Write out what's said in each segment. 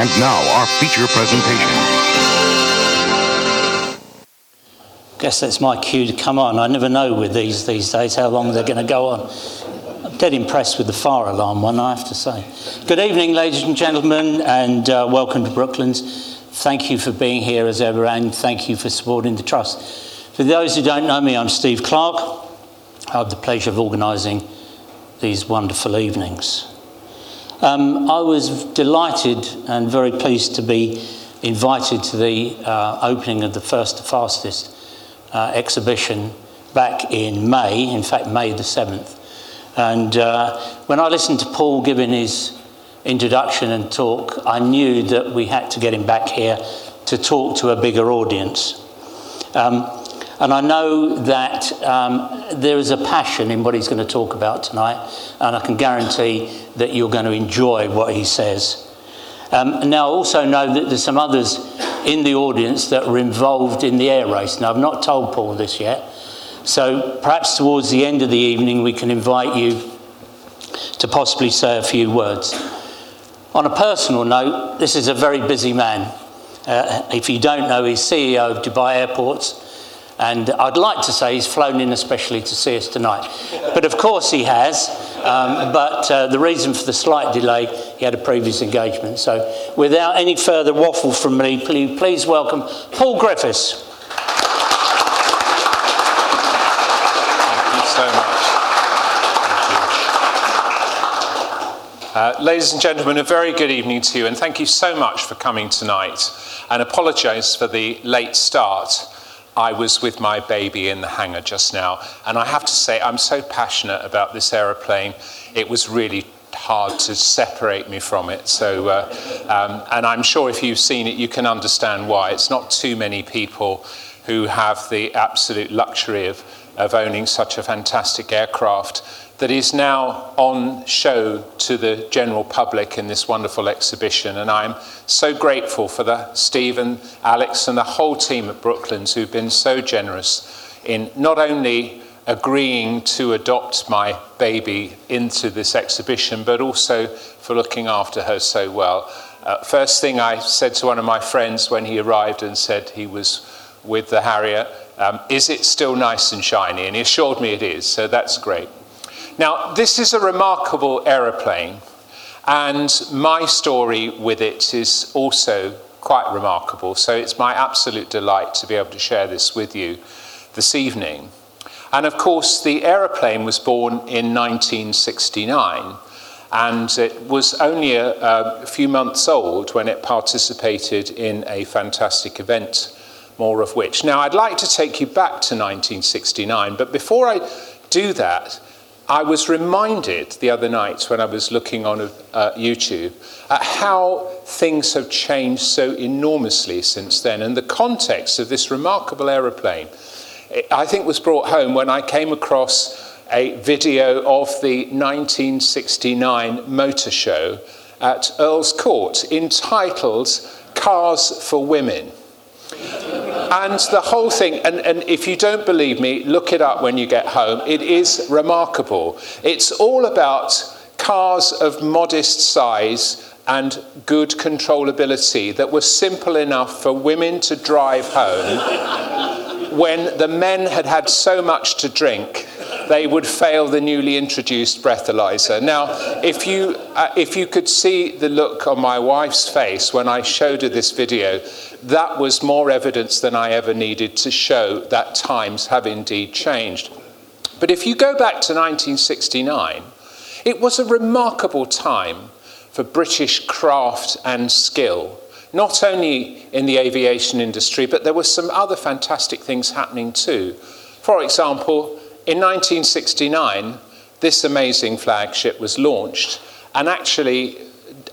And now, our feature presentation. Guess that's my cue to come on. I never know with these these days how long they're going to go on. I'm dead impressed with the fire alarm one, I have to say. Good evening, ladies and gentlemen, and uh, welcome to Brooklands. Thank you for being here as ever, and thank you for supporting the Trust. For those who don't know me, I'm Steve Clark. I have the pleasure of organising these wonderful evenings. Um, I was delighted and very pleased to be invited to the uh, opening of the First Fastest uh, exhibition back in May, in fact, May the 7th. And uh, when I listened to Paul giving his introduction and talk, I knew that we had to get him back here to talk to a bigger audience. Um, and I know that um, there is a passion in what he's going to talk about tonight, and I can guarantee that you're going to enjoy what he says. Um, now, I also know that there's some others in the audience that are involved in the air race. Now, I've not told Paul this yet, so perhaps towards the end of the evening we can invite you to possibly say a few words. On a personal note, this is a very busy man. Uh, if you don't know, he's CEO of Dubai Airports. And I'd like to say he's flown in especially to see us tonight. But of course he has. Um, but uh, the reason for the slight delay, he had a previous engagement. So without any further waffle from me, please, please welcome Paul Griffiths. Thank you so much. Uh, ladies and gentlemen, a very good evening to you, and thank you so much for coming tonight. And apologise for the late start. I was with my baby in the hangar just now, and I have to say, I'm so passionate about this aeroplane. It was really hard to separate me from it. So, uh, um, and I'm sure if you've seen it, you can understand why. It's not too many people who have the absolute luxury of, of owning such a fantastic aircraft that is now on show to the general public in this wonderful exhibition. And I'm so grateful for the Steve and Alex and the whole team at Brooklands who've been so generous in not only agreeing to adopt my baby into this exhibition, but also for looking after her so well. Uh, first thing I said to one of my friends when he arrived and said he was with the Harrier, um, is it still nice and shiny? And he assured me it is, so that's great. Now, this is a remarkable aeroplane, and my story with it is also quite remarkable. So it's my absolute delight to be able to share this with you this evening. And of course, the aeroplane was born in 1969, and it was only a, a few months old when it participated in a fantastic event, more of which. Now, I'd like to take you back to 1969, but before I do that, I was reminded the other night when I was looking on uh, YouTube at how things have changed so enormously since then. And the context of this remarkable aeroplane, I think, was brought home when I came across a video of the 1969 motor show at Earl's Court entitled Cars for Women. And the whole thing, and, and if you don't believe me, look it up when you get home. It is remarkable. It's all about cars of modest size and good controllability that were simple enough for women to drive home when the men had had so much to drink they would fail the newly introduced breathalyzer. Now, if you, uh, if you could see the look on my wife's face when I showed her this video, that was more evidence than I ever needed to show that times have indeed changed. But if you go back to 1969, it was a remarkable time for British craft and skill, not only in the aviation industry, but there were some other fantastic things happening too. For example, in 1969, this amazing flagship was launched and actually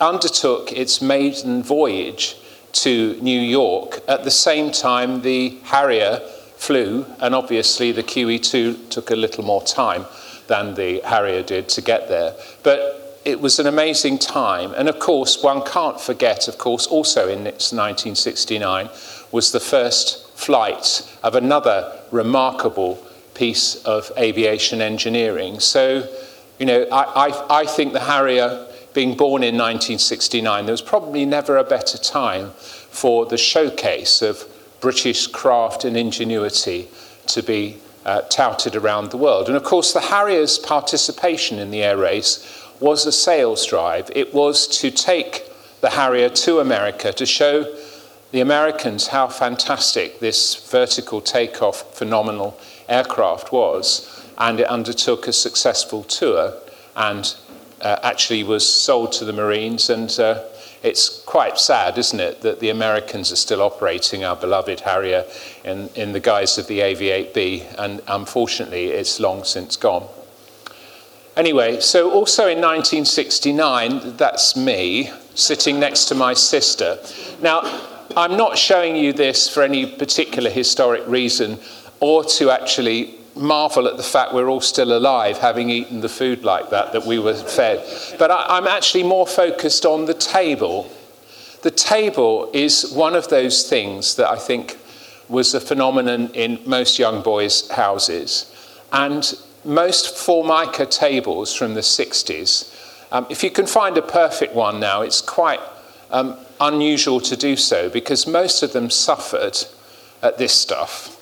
undertook its maiden voyage to New York at the same time the Harrier flew, and obviously the QE2 took a little more time than the Harrier did to get there. But it was an amazing time. And of course, one can't forget, of course, also in 1969 was the first flight of another remarkable piece of aviation engineering. So, you know, I, I, I think the Harrier being born in 1969, there was probably never a better time for the showcase of British craft and ingenuity to be uh, touted around the world. And of course, the Harrier's participation in the air race was a sales drive. It was to take the Harrier to America to show the Americans how fantastic this vertical takeoff phenomenal aircraft was. And it undertook a successful tour and uh, actually was sold to the Marines. And uh, it's quite sad, isn't it, that the Americans are still operating our beloved Harrier in, in the guise of the AV-8B, and unfortunately, it's long since gone. Anyway, so also in 1969, that's me sitting next to my sister. Now, I'm not showing you this for any particular historic reason or to actually marvel at the fact we're all still alive, having eaten the food like that that we were fed. But I, am actually more focused on the table. The table is one of those things that I think was a phenomenon in most young boys' houses. And most Formica tables from the 60s, um, if you can find a perfect one now, it's quite um, unusual to do so because most of them suffered at this stuff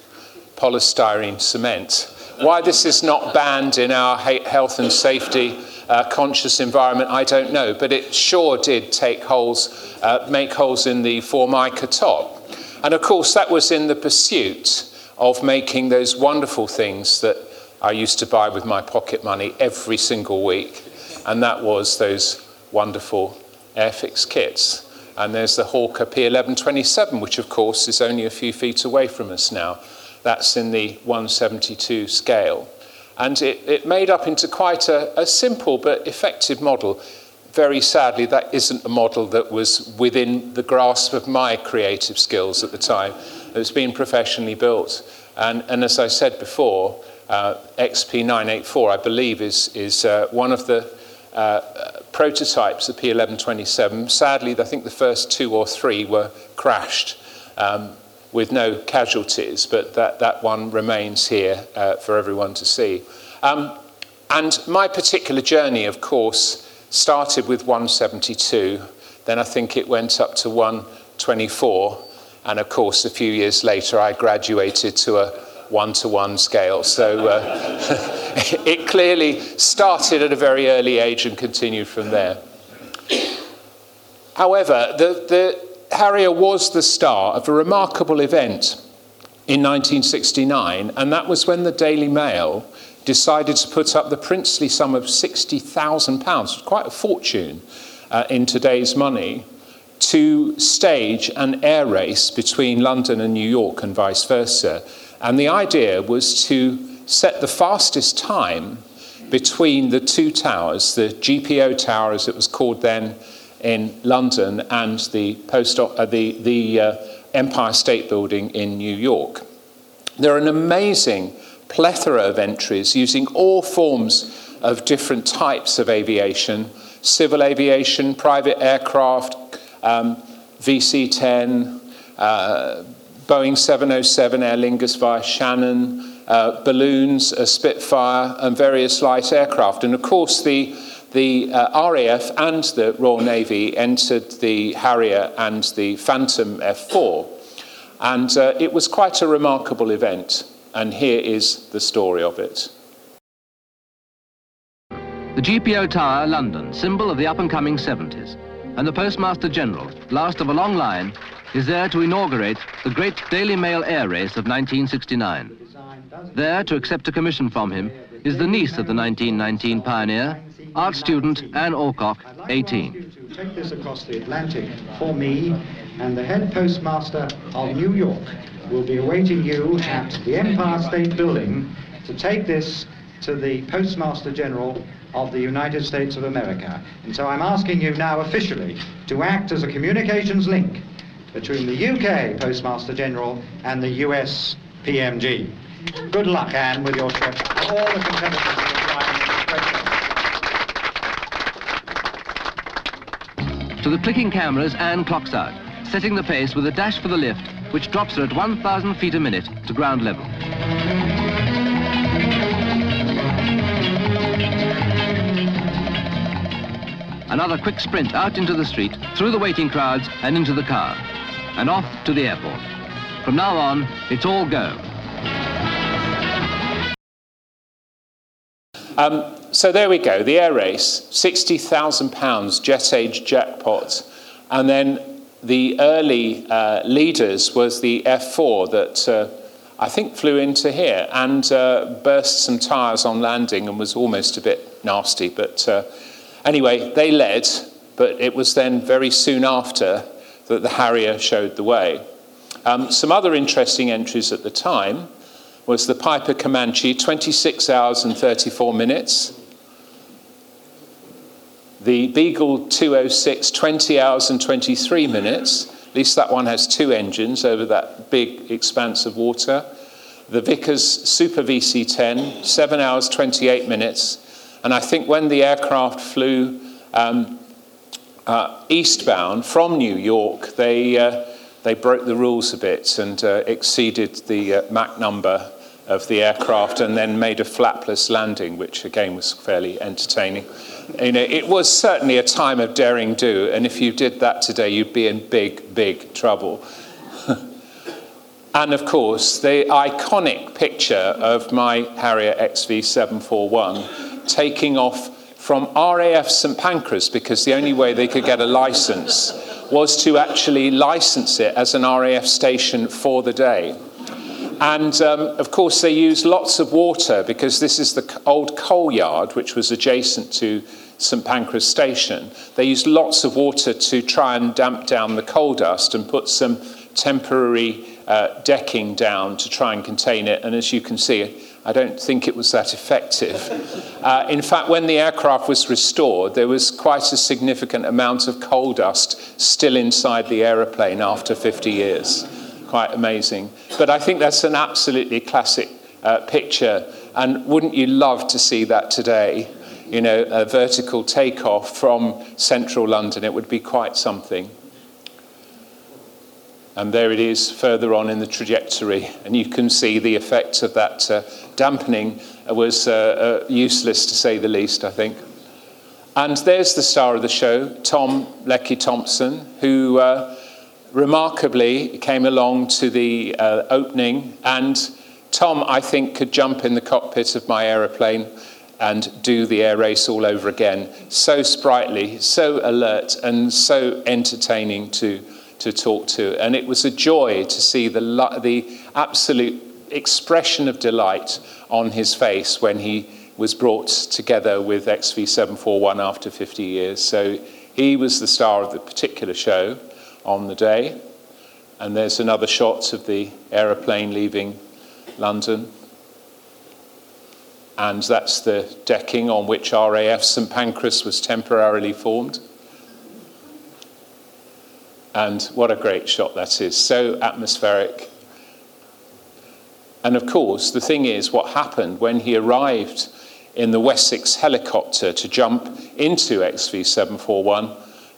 polystyrene cement. Why this is not banned in our health and safety uh, conscious environment, I don't know, but it sure did take holes, uh, make holes in the Formica top. And of course, that was in the pursuit of making those wonderful things that I used to buy with my pocket money every single week. And that was those wonderful Airfix kits. And there's the Hawker P1127, which of course is only a few feet away from us now. That's in the 172 scale. And it, it made up into quite a, a simple but effective model. Very sadly, that isn't a model that was within the grasp of my creative skills at the time. It was being professionally built. And, and as I said before, uh, XP984, I believe, is, is uh, one of the uh, prototypes of P1127. Sadly, I think the first two or three were crashed. Um, with no casualties, but that, that one remains here uh, for everyone to see. Um, and my particular journey, of course, started with 172, then I think it went up to 124, and of course, a few years later, I graduated to a one to one scale. So uh, it clearly started at a very early age and continued from there. However, the, the, Harrier was the star of a remarkable event in 1969, and that was when the Daily Mail decided to put up the princely sum of £60,000, quite a fortune uh, in today's money, to stage an air race between London and New York and vice versa. And the idea was to set the fastest time between the two towers, the GPO Tower as it was called then, in London and the, post, uh, the, the uh, Empire State Building in New York. There are an amazing plethora of entries using all forms of different types of aviation civil aviation, private aircraft, um, VC 10, uh, Boeing 707 Aer Lingus via Shannon, uh, balloons, a Spitfire, and various light aircraft. And of course, the the uh, RAF and the Royal Navy entered the Harrier and the Phantom F4. And uh, it was quite a remarkable event. And here is the story of it. The GPO Tower, London, symbol of the up-and-coming 70s. And the Postmaster General, last of a long line, is there to inaugurate the great Daily Mail air race of 1969. There, to accept a commission from him, is the niece of the 1919 pioneer, art student Anne Alcock, 18. To take this across the Atlantic for me, and the head postmaster of New York will be awaiting you at the Empire State Building to take this to the Postmaster General of the United States of America. And so I'm asking you now officially to act as a communications link between the UK Postmaster General and the US PMG. Good luck, Anne, with your trip. All the competitors To the clicking cameras, Anne clocks out, setting the pace with a dash for the lift, which drops her at 1,000 feet a minute to ground level. another quick sprint out into the street, through the waiting crowds and into the car, and off to the airport. From now on, it's all go. Um, so there we go, the air race, £60,000 jet age jackpot. And then the early uh, leaders was the F4 that uh, I think flew into here and uh, burst some tyres on landing and was almost a bit nasty. But uh, anyway, they led, but it was then very soon after that the Harrier showed the way. Um, some other interesting entries at the time was the Piper Comanche, 26 hours and 34 minutes. The Beagle 206, 20 hours and 23 minutes. At least that one has two engines over that big expanse of water. The Vickers Super VC10, 7 hours 28 minutes. And I think when the aircraft flew um, uh, eastbound from New York, they, uh, they broke the rules a bit and uh, exceeded the uh, Mach number of the aircraft and then made a flapless landing, which again was fairly entertaining. You know, it was certainly a time of daring do, and if you did that today, you'd be in big, big trouble. and of course, the iconic picture of my Harrier XV741 taking off from RAF St Pancras because the only way they could get a license was to actually license it as an RAF station for the day. And um, of course, they used lots of water because this is the old coal yard, which was adjacent to St Pancras Station. They used lots of water to try and damp down the coal dust and put some temporary uh, decking down to try and contain it. And as you can see, I don't think it was that effective. Uh, in fact, when the aircraft was restored, there was quite a significant amount of coal dust still inside the aeroplane after 50 years quite amazing. But I think that's an absolutely classic uh, picture. And wouldn't you love to see that today? You know, a vertical takeoff from central London. It would be quite something. And there it is further on in the trajectory. And you can see the effect of that uh, dampening was uh, uh, useless to say the least, I think. And there's the star of the show, Tom Lecky Thompson, who uh, remarkably came along to the uh, opening, and Tom, I think, could jump in the cockpit of my aeroplane and do the air race all over again. So sprightly, so alert, and so entertaining to, to talk to. And it was a joy to see the, the absolute expression of delight on his face when he was brought together with XV741 after 50 years. So he was the star of the particular show on the day. And there's another shot of the aeroplane leaving London. And that's the decking on which RAF St Pancras was temporarily formed. And what a great shot that is, so atmospheric. And of course, the thing is, what happened when he arrived in the Wessex helicopter to jump into XV 741,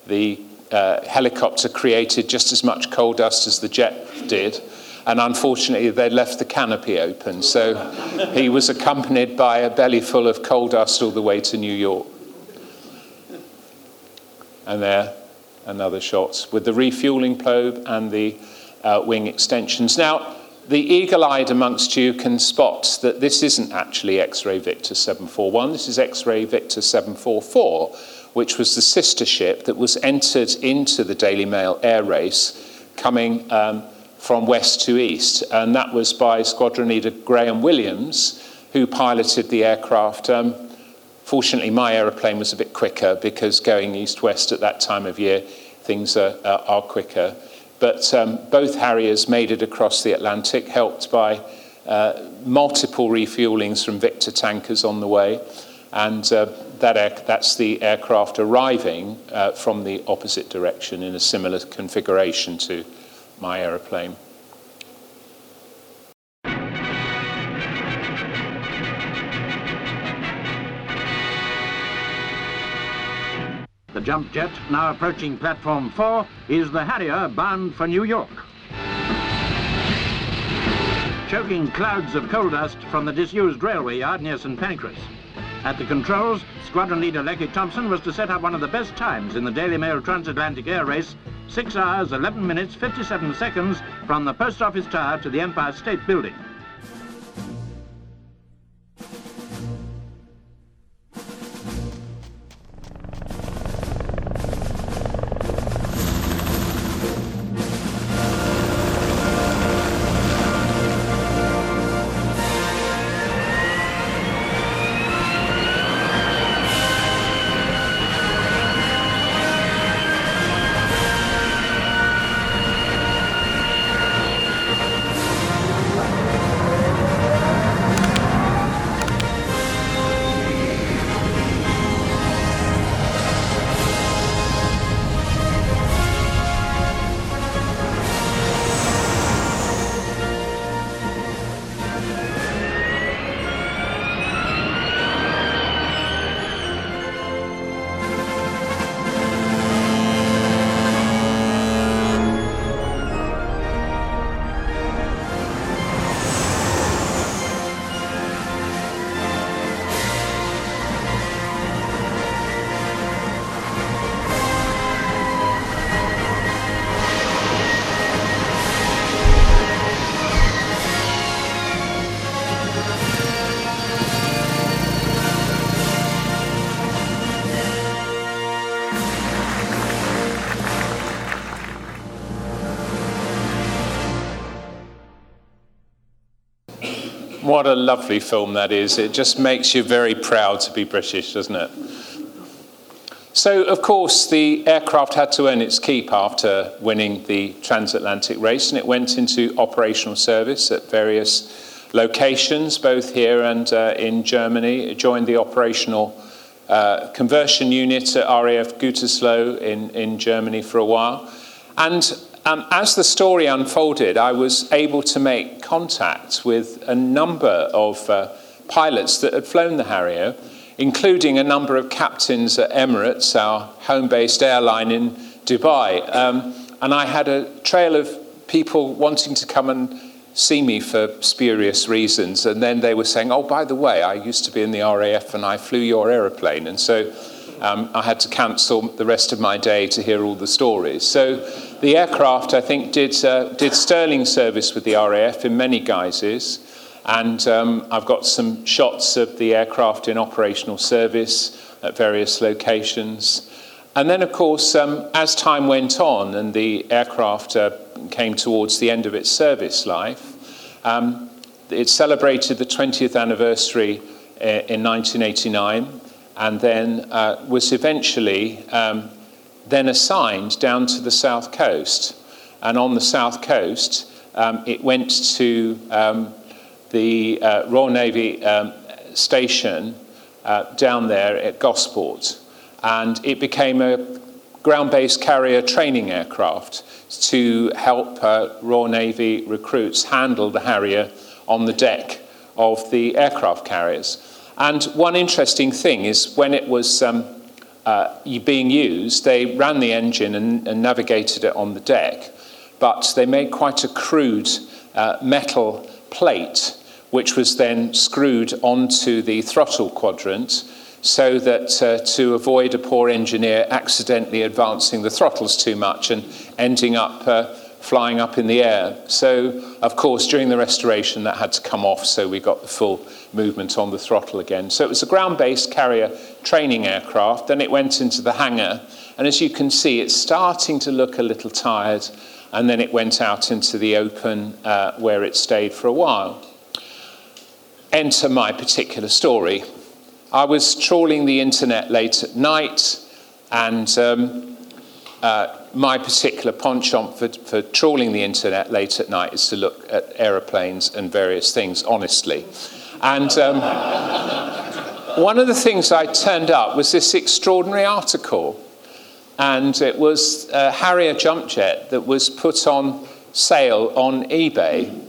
the uh, helicopter created just as much coal dust as the jet did. And unfortunately, they left the canopy open. So he was accompanied by a belly full of coal dust all the way to New York. And there, another shot with the refueling probe and the uh, wing extensions. Now, the eagle eyed amongst you can spot that this isn't actually X ray Victor 741, this is X ray Victor 744 which was the sister ship that was entered into the Daily Mail air race coming um, from west to east. And that was by Squadron Leader Graham Williams, who piloted the aircraft. Um, fortunately, my aeroplane was a bit quicker because going east west at that time of year, things are, are, quicker. But um, both Harriers made it across the Atlantic, helped by uh, multiple refuelings from Victor tankers on the way. And uh, that air, that's the aircraft arriving uh, from the opposite direction in a similar configuration to my aeroplane. The jump jet, now approaching platform 4, is the Harrier bound for New York. Choking clouds of coal dust from the disused railway yard near St Pancras At the controls, squadron leader Lecky Thompson was to set up one of the best times in the Daily Mail transatlantic air race, 6 hours, 11 minutes, 57 seconds from the post office tower to the Empire State Building. What a lovely film that is. It just makes you very proud to be British, doesn't it? So, of course, the aircraft had to earn its keep after winning the transatlantic race, and it went into operational service at various locations, both here and uh, in Germany. It joined the operational uh, conversion unit at RAF Gütersloh in, in Germany for a while. And um, as the story unfolded, I was able to make contact with a number of uh, pilots that had flown the Harrier, including a number of captains at Emirates, our home based airline in Dubai. Um, and I had a trail of people wanting to come and see me for spurious reasons. And then they were saying, Oh, by the way, I used to be in the RAF and I flew your aeroplane. And so um, I had to cancel the rest of my day to hear all the stories. So the aircraft, I think, did, uh, did sterling service with the RAF in many guises. And um, I've got some shots of the aircraft in operational service at various locations. And then, of course, um, as time went on and the aircraft uh, came towards the end of its service life, um, it celebrated the 20th anniversary uh, in 1989 and then uh, was eventually um, then assigned down to the south coast. And on the south coast, um, it went to um, the uh, Royal Navy um, station uh, down there at Gosport. And it became a ground based carrier training aircraft to help uh, Royal Navy recruits handle the Harrier on the deck of the aircraft carriers. And one interesting thing is when it was um, uh, being used, they ran the engine and, and, navigated it on the deck, but they made quite a crude uh, metal plate, which was then screwed onto the throttle quadrant so that uh, to avoid a poor engineer accidentally advancing the throttles too much and ending up uh, flying up in the air. So, of course, during the restoration, that had to come off, so we got the full movement on the throttle again. So, it was a ground based carrier training aircraft. Then it went into the hangar, and as you can see, it's starting to look a little tired. And then it went out into the open uh, where it stayed for a while. Enter my particular story. I was trawling the internet late at night, and um, uh, my particular penchant for, for trawling the internet late at night is to look at aeroplanes and various things honestly. And um, one of the things I turned up was this extraordinary article. And it was a Harrier jump jet that was put on sale on eBay.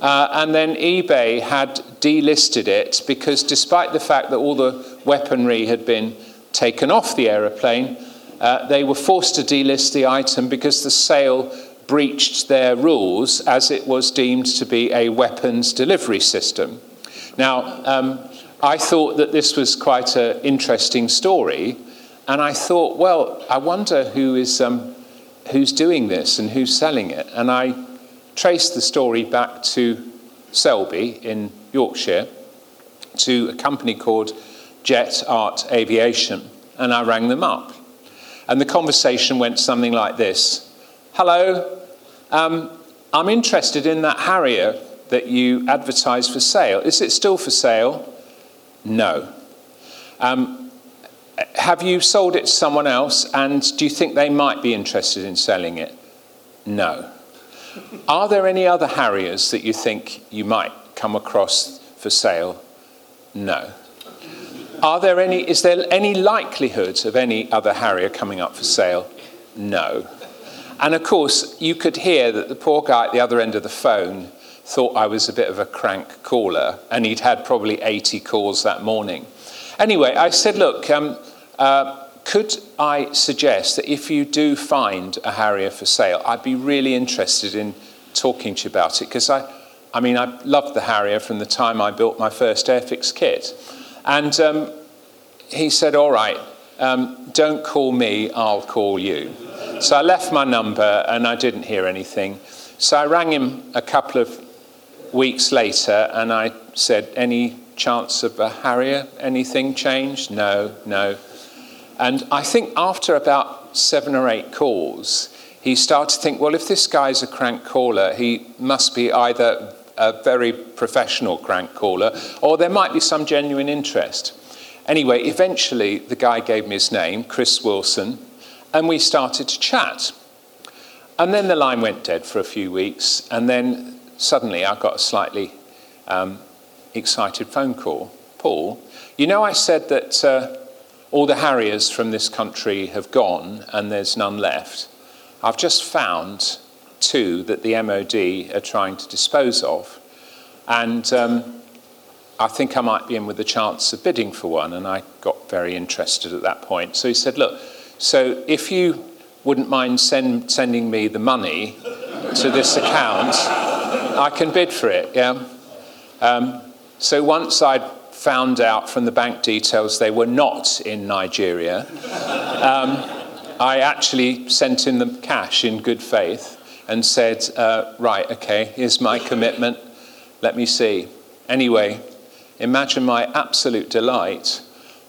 Uh, and then eBay had delisted it because, despite the fact that all the weaponry had been taken off the aeroplane, uh, they were forced to delist the item because the sale breached their rules as it was deemed to be a weapons delivery system. Now, um, I thought that this was quite an interesting story, and I thought, well, I wonder who is um, who's doing this and who's selling it. And I traced the story back to Selby in Yorkshire to a company called Jet Art Aviation, and I rang them up. And the conversation went something like this Hello, um, I'm interested in that Harrier that you advertise for sale. Is it still for sale? No. Um, have you sold it to someone else and do you think they might be interested in selling it? No. Are there any other Harriers that you think you might come across for sale? No. Are there any, is there any likelihood of any other Harrier coming up for sale? No. And of course, you could hear that the poor guy at the other end of the phone thought I was a bit of a crank caller, and he'd had probably 80 calls that morning. Anyway, I said, Look, um, uh, could I suggest that if you do find a Harrier for sale, I'd be really interested in talking to you about it because I, I mean, I loved the Harrier from the time I built my first Airfix kit. And um, he said, All right, um, don't call me, I'll call you. So I left my number and I didn't hear anything. So I rang him a couple of weeks later and I said, Any chance of a Harrier? Anything changed? No, no. And I think after about seven or eight calls, he started to think, well, if this guy's a crank caller, he must be either a very professional crank caller or there might be some genuine interest. Anyway, eventually the guy gave me his name, Chris Wilson, and we started to chat. And then the line went dead for a few weeks, and then suddenly I got a slightly um, excited phone call. Paul, you know, I said that uh, all the Harriers from this country have gone and there's none left. I've just found two that the MOD are trying to dispose of. And um, I think I might be in with a chance of bidding for one. And I got very interested at that point. So he said, Look, so if you wouldn't mind send, sending me the money to this account, I can bid for it. Yeah. Um, so once I'd found out from the bank details they were not in Nigeria, um, I actually sent in the cash in good faith and said, uh, Right, okay, here's my commitment. Let me see. Anyway, imagine my absolute delight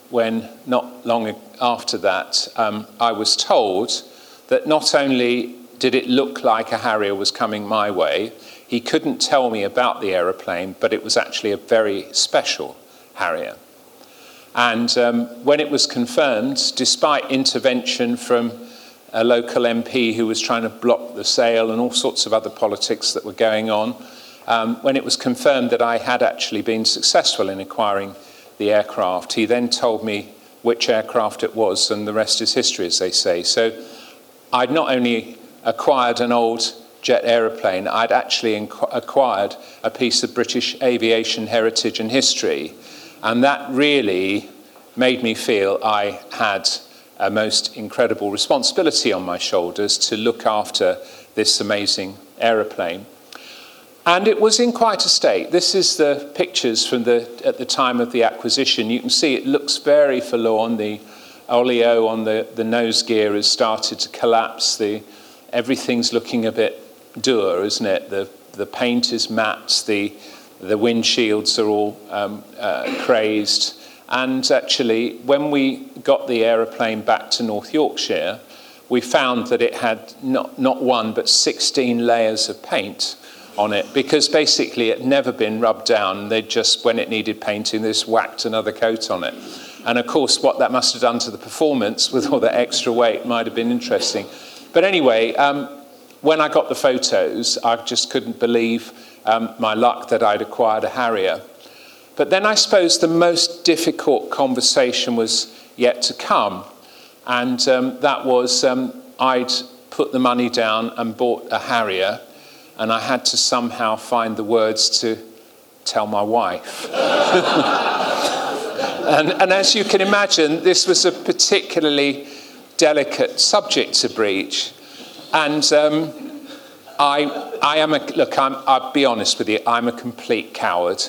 when not long after that um, I was told that not only did it look like a Harrier was coming my way, he couldn't tell me about the aeroplane, but it was actually a very special Harrier. And um, when it was confirmed, despite intervention from a local MP who was trying to block the sale and all sorts of other politics that were going on, um, when it was confirmed that I had actually been successful in acquiring the aircraft, he then told me which aircraft it was, and the rest is history, as they say. So I'd not only acquired an old jet aeroplane, I'd actually acquired a piece of British aviation heritage and history. And that really made me feel I had a most incredible responsibility on my shoulders to look after this amazing aeroplane. And it was in quite a state. This is the pictures from the, at the time of the acquisition. You can see it looks very forlorn. The oleo on the, the nose gear has started to collapse. The, everything's looking a bit dour, isn't it? The, the paint is matte. The, the windshields are all um, uh, crazed. And actually, when we got the aeroplane back to North Yorkshire, we found that it had not, not one but 16 layers of paint on it because basically it had never been rubbed down. They just, when it needed painting, they just whacked another coat on it. And of course, what that must have done to the performance with all the extra weight might have been interesting. But anyway, um, when I got the photos, I just couldn't believe um, my luck that I'd acquired a Harrier. But then I suppose the most difficult conversation was yet to come. And um, that was um, I'd put the money down and bought a Harrier, and I had to somehow find the words to tell my wife. and, and as you can imagine, this was a particularly delicate subject to breach. And um, I, I am a, look, I'm, I'll be honest with you, I'm a complete coward.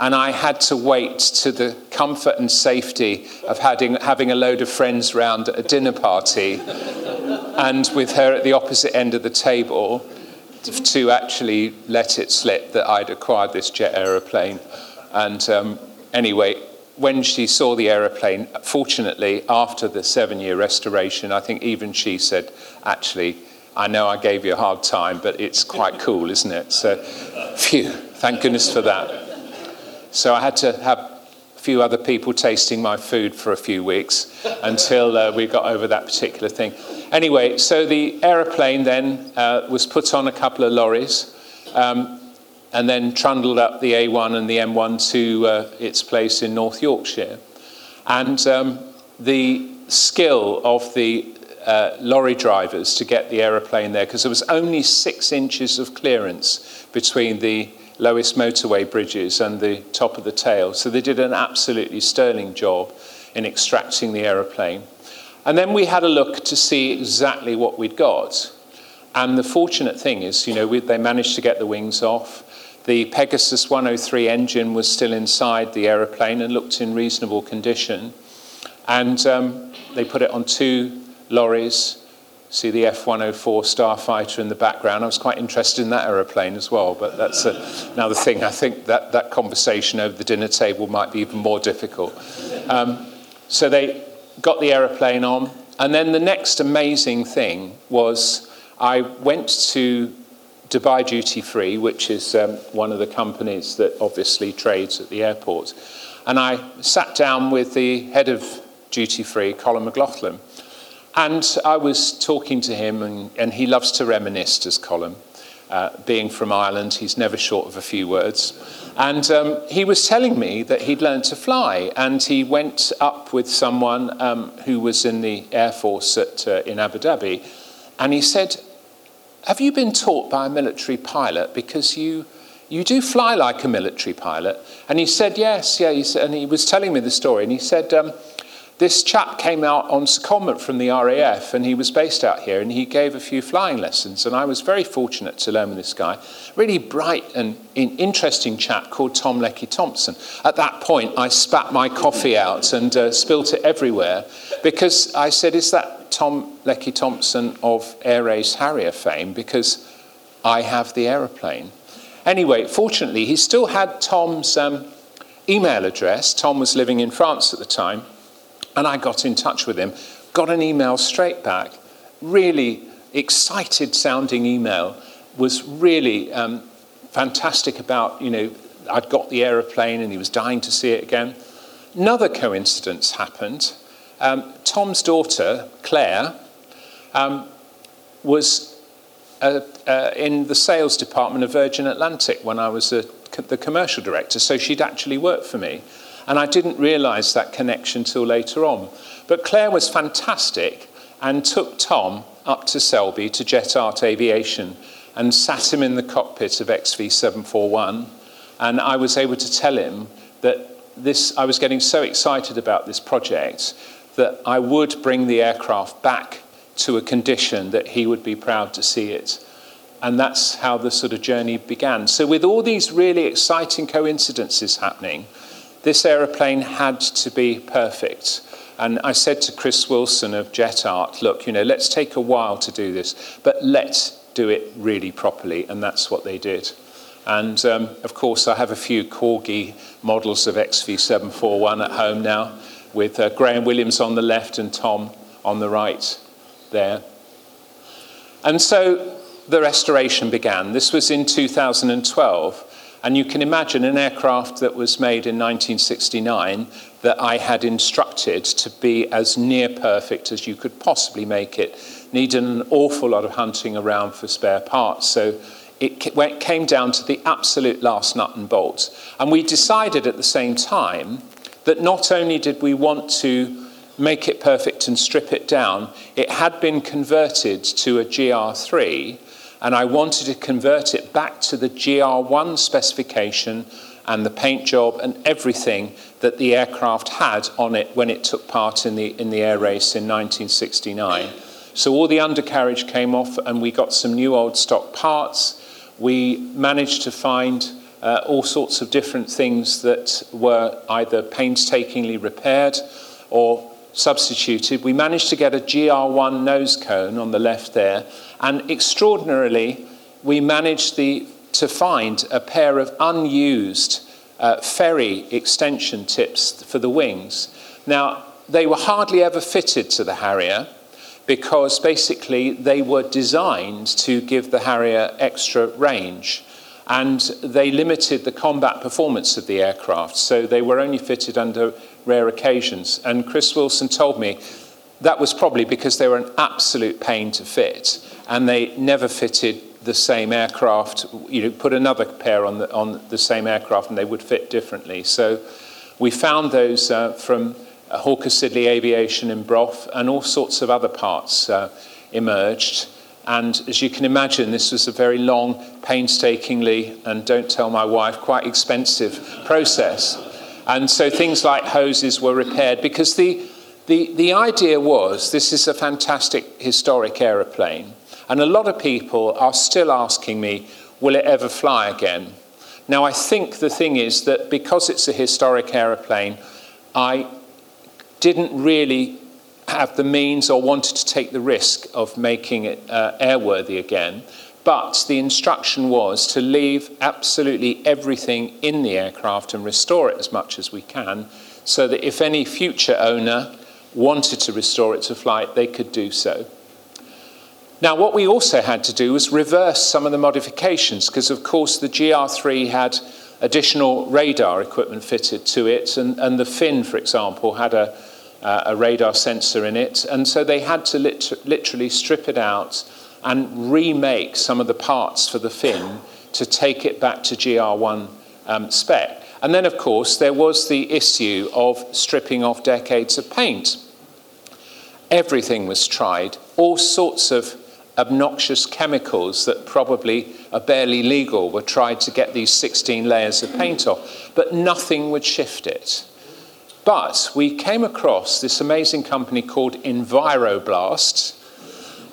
And I had to wait to the comfort and safety of having, having a load of friends round at a dinner party and with her at the opposite end of the table to actually let it slip that I'd acquired this jet aeroplane. And um, anyway, when she saw the aeroplane, fortunately, after the seven year restoration, I think even she said, actually, I know I gave you a hard time, but it's quite cool, isn't it? So, phew, thank goodness for that. So I had to have a few other people tasting my food for a few weeks until uh, we got over that particular thing. Anyway, so the aeroplane then uh, was put on a couple of lorries. Um, and then trundled up the A1 and the M1 to uh, its place in North Yorkshire. And um, the skill of the uh, lorry drivers to get the aeroplane there, because there was only six inches of clearance between the lowest motorway bridges and the top of the tail. So they did an absolutely sterling job in extracting the aeroplane. And then we had a look to see exactly what we'd got. And the fortunate thing is, you know, we, they managed to get the wings off. The Pegasus 103 engine was still inside the aeroplane and looked in reasonable condition. And um, they put it on two lorries. See the F 104 Starfighter in the background. I was quite interested in that aeroplane as well, but that's a, another thing. I think that, that conversation over the dinner table might be even more difficult. Um, so they got the aeroplane on, and then the next amazing thing was I went to Dubai Duty Free, which is um, one of the companies that obviously trades at the airport. And I sat down with the head of Duty Free, Colm McLoughlin. And I was talking to him, and, and he loves to reminisce, as Colm. Uh, being from Ireland, he's never short of a few words. And um, he was telling me that he'd learned to fly, and he went up with someone um, who was in the Air Force at, uh, in Abu Dhabi, and he said, have you been taught by a military pilot? Because you, you do fly like a military pilot. And he said, Yes, yeah. He said, and he was telling me the story. And he said, um, This chap came out on secondment from the RAF and he was based out here and he gave a few flying lessons. And I was very fortunate to learn with this guy. Really bright and interesting chap called Tom Lecky Thompson. At that point, I spat my coffee out and uh, spilt it everywhere because I said, Is that Tom Lecky Thompson of Air Race Harrier fame because I have the aeroplane. Anyway, fortunately, he still had Tom's um, email address. Tom was living in France at the time, and I got in touch with him, got an email straight back, really excited sounding email, was really um, fantastic about, you know, I'd got the aeroplane and he was dying to see it again. Another coincidence happened. Um, Tom's daughter, Claire, um, was uh, uh, in the sales department of Virgin Atlantic when I was a, the commercial director, so she'd actually worked for me. And I didn't realize that connection till later on. But Claire was fantastic and took Tom up to Selby to Jet Art Aviation and sat him in the cockpit of XV741. And I was able to tell him that this, I was getting so excited about this project that I would bring the aircraft back to a condition that he would be proud to see it. And that's how the sort of journey began. So, with all these really exciting coincidences happening, this aeroplane had to be perfect. And I said to Chris Wilson of Jet Art, look, you know, let's take a while to do this, but let's do it really properly. And that's what they did. And um, of course, I have a few Corgi models of XV741 at home now with uh, Graham Williams on the left and Tom on the right there. And so the restoration began. This was in 2012. And you can imagine an aircraft that was made in 1969 that I had instructed to be as near perfect as you could possibly make it. Needed an awful lot of hunting around for spare parts. So it came down to the absolute last nut and bolt. And we decided at the same time that not only did we want to make it perfect and strip it down, it had been converted to a GR3, and I wanted to convert it back to the GR1 specification and the paint job and everything that the aircraft had on it when it took part in the, in the air race in 1969. So all the undercarriage came off, and we got some new old stock parts. We managed to find uh, all sorts of different things that were either painstakingly repaired or substituted. We managed to get a GR1 nose cone on the left there, and extraordinarily, we managed the, to find a pair of unused uh, ferry extension tips for the wings. Now, they were hardly ever fitted to the Harrier because basically they were designed to give the Harrier extra range and they limited the combat performance of the aircraft, so they were only fitted under rare occasions. And Chris Wilson told me that was probably because they were an absolute pain to fit, and they never fitted the same aircraft. You know, put another pair on the, on the same aircraft, and they would fit differently. So we found those uh, from Hawker Siddeley Aviation in Brough, and all sorts of other parts uh, emerged. And as you can imagine, this was a very long, painstakingly, and don't tell my wife, quite expensive process. And so things like hoses were repaired because the, the, the idea was this is a fantastic historic aeroplane. And a lot of people are still asking me, will it ever fly again? Now, I think the thing is that because it's a historic aeroplane, I didn't really have the means or wanted to take the risk of making it uh, airworthy again. But the instruction was to leave absolutely everything in the aircraft and restore it as much as we can, so that if any future owner wanted to restore it to flight, they could do so. Now, what we also had to do was reverse some of the modifications, because of course the GR3 had additional radar equipment fitted to it, and, and the fin, for example, had a, uh, a radar sensor in it. And so they had to lit- literally strip it out and remake some of the parts for the fin to take it back to GR1 um, spec. And then, of course, there was the issue of stripping off decades of paint. Everything was tried, all sorts of obnoxious chemicals that probably are barely legal were tried to get these 16 layers of paint off, but nothing would shift it. But we came across this amazing company called Enviroblast.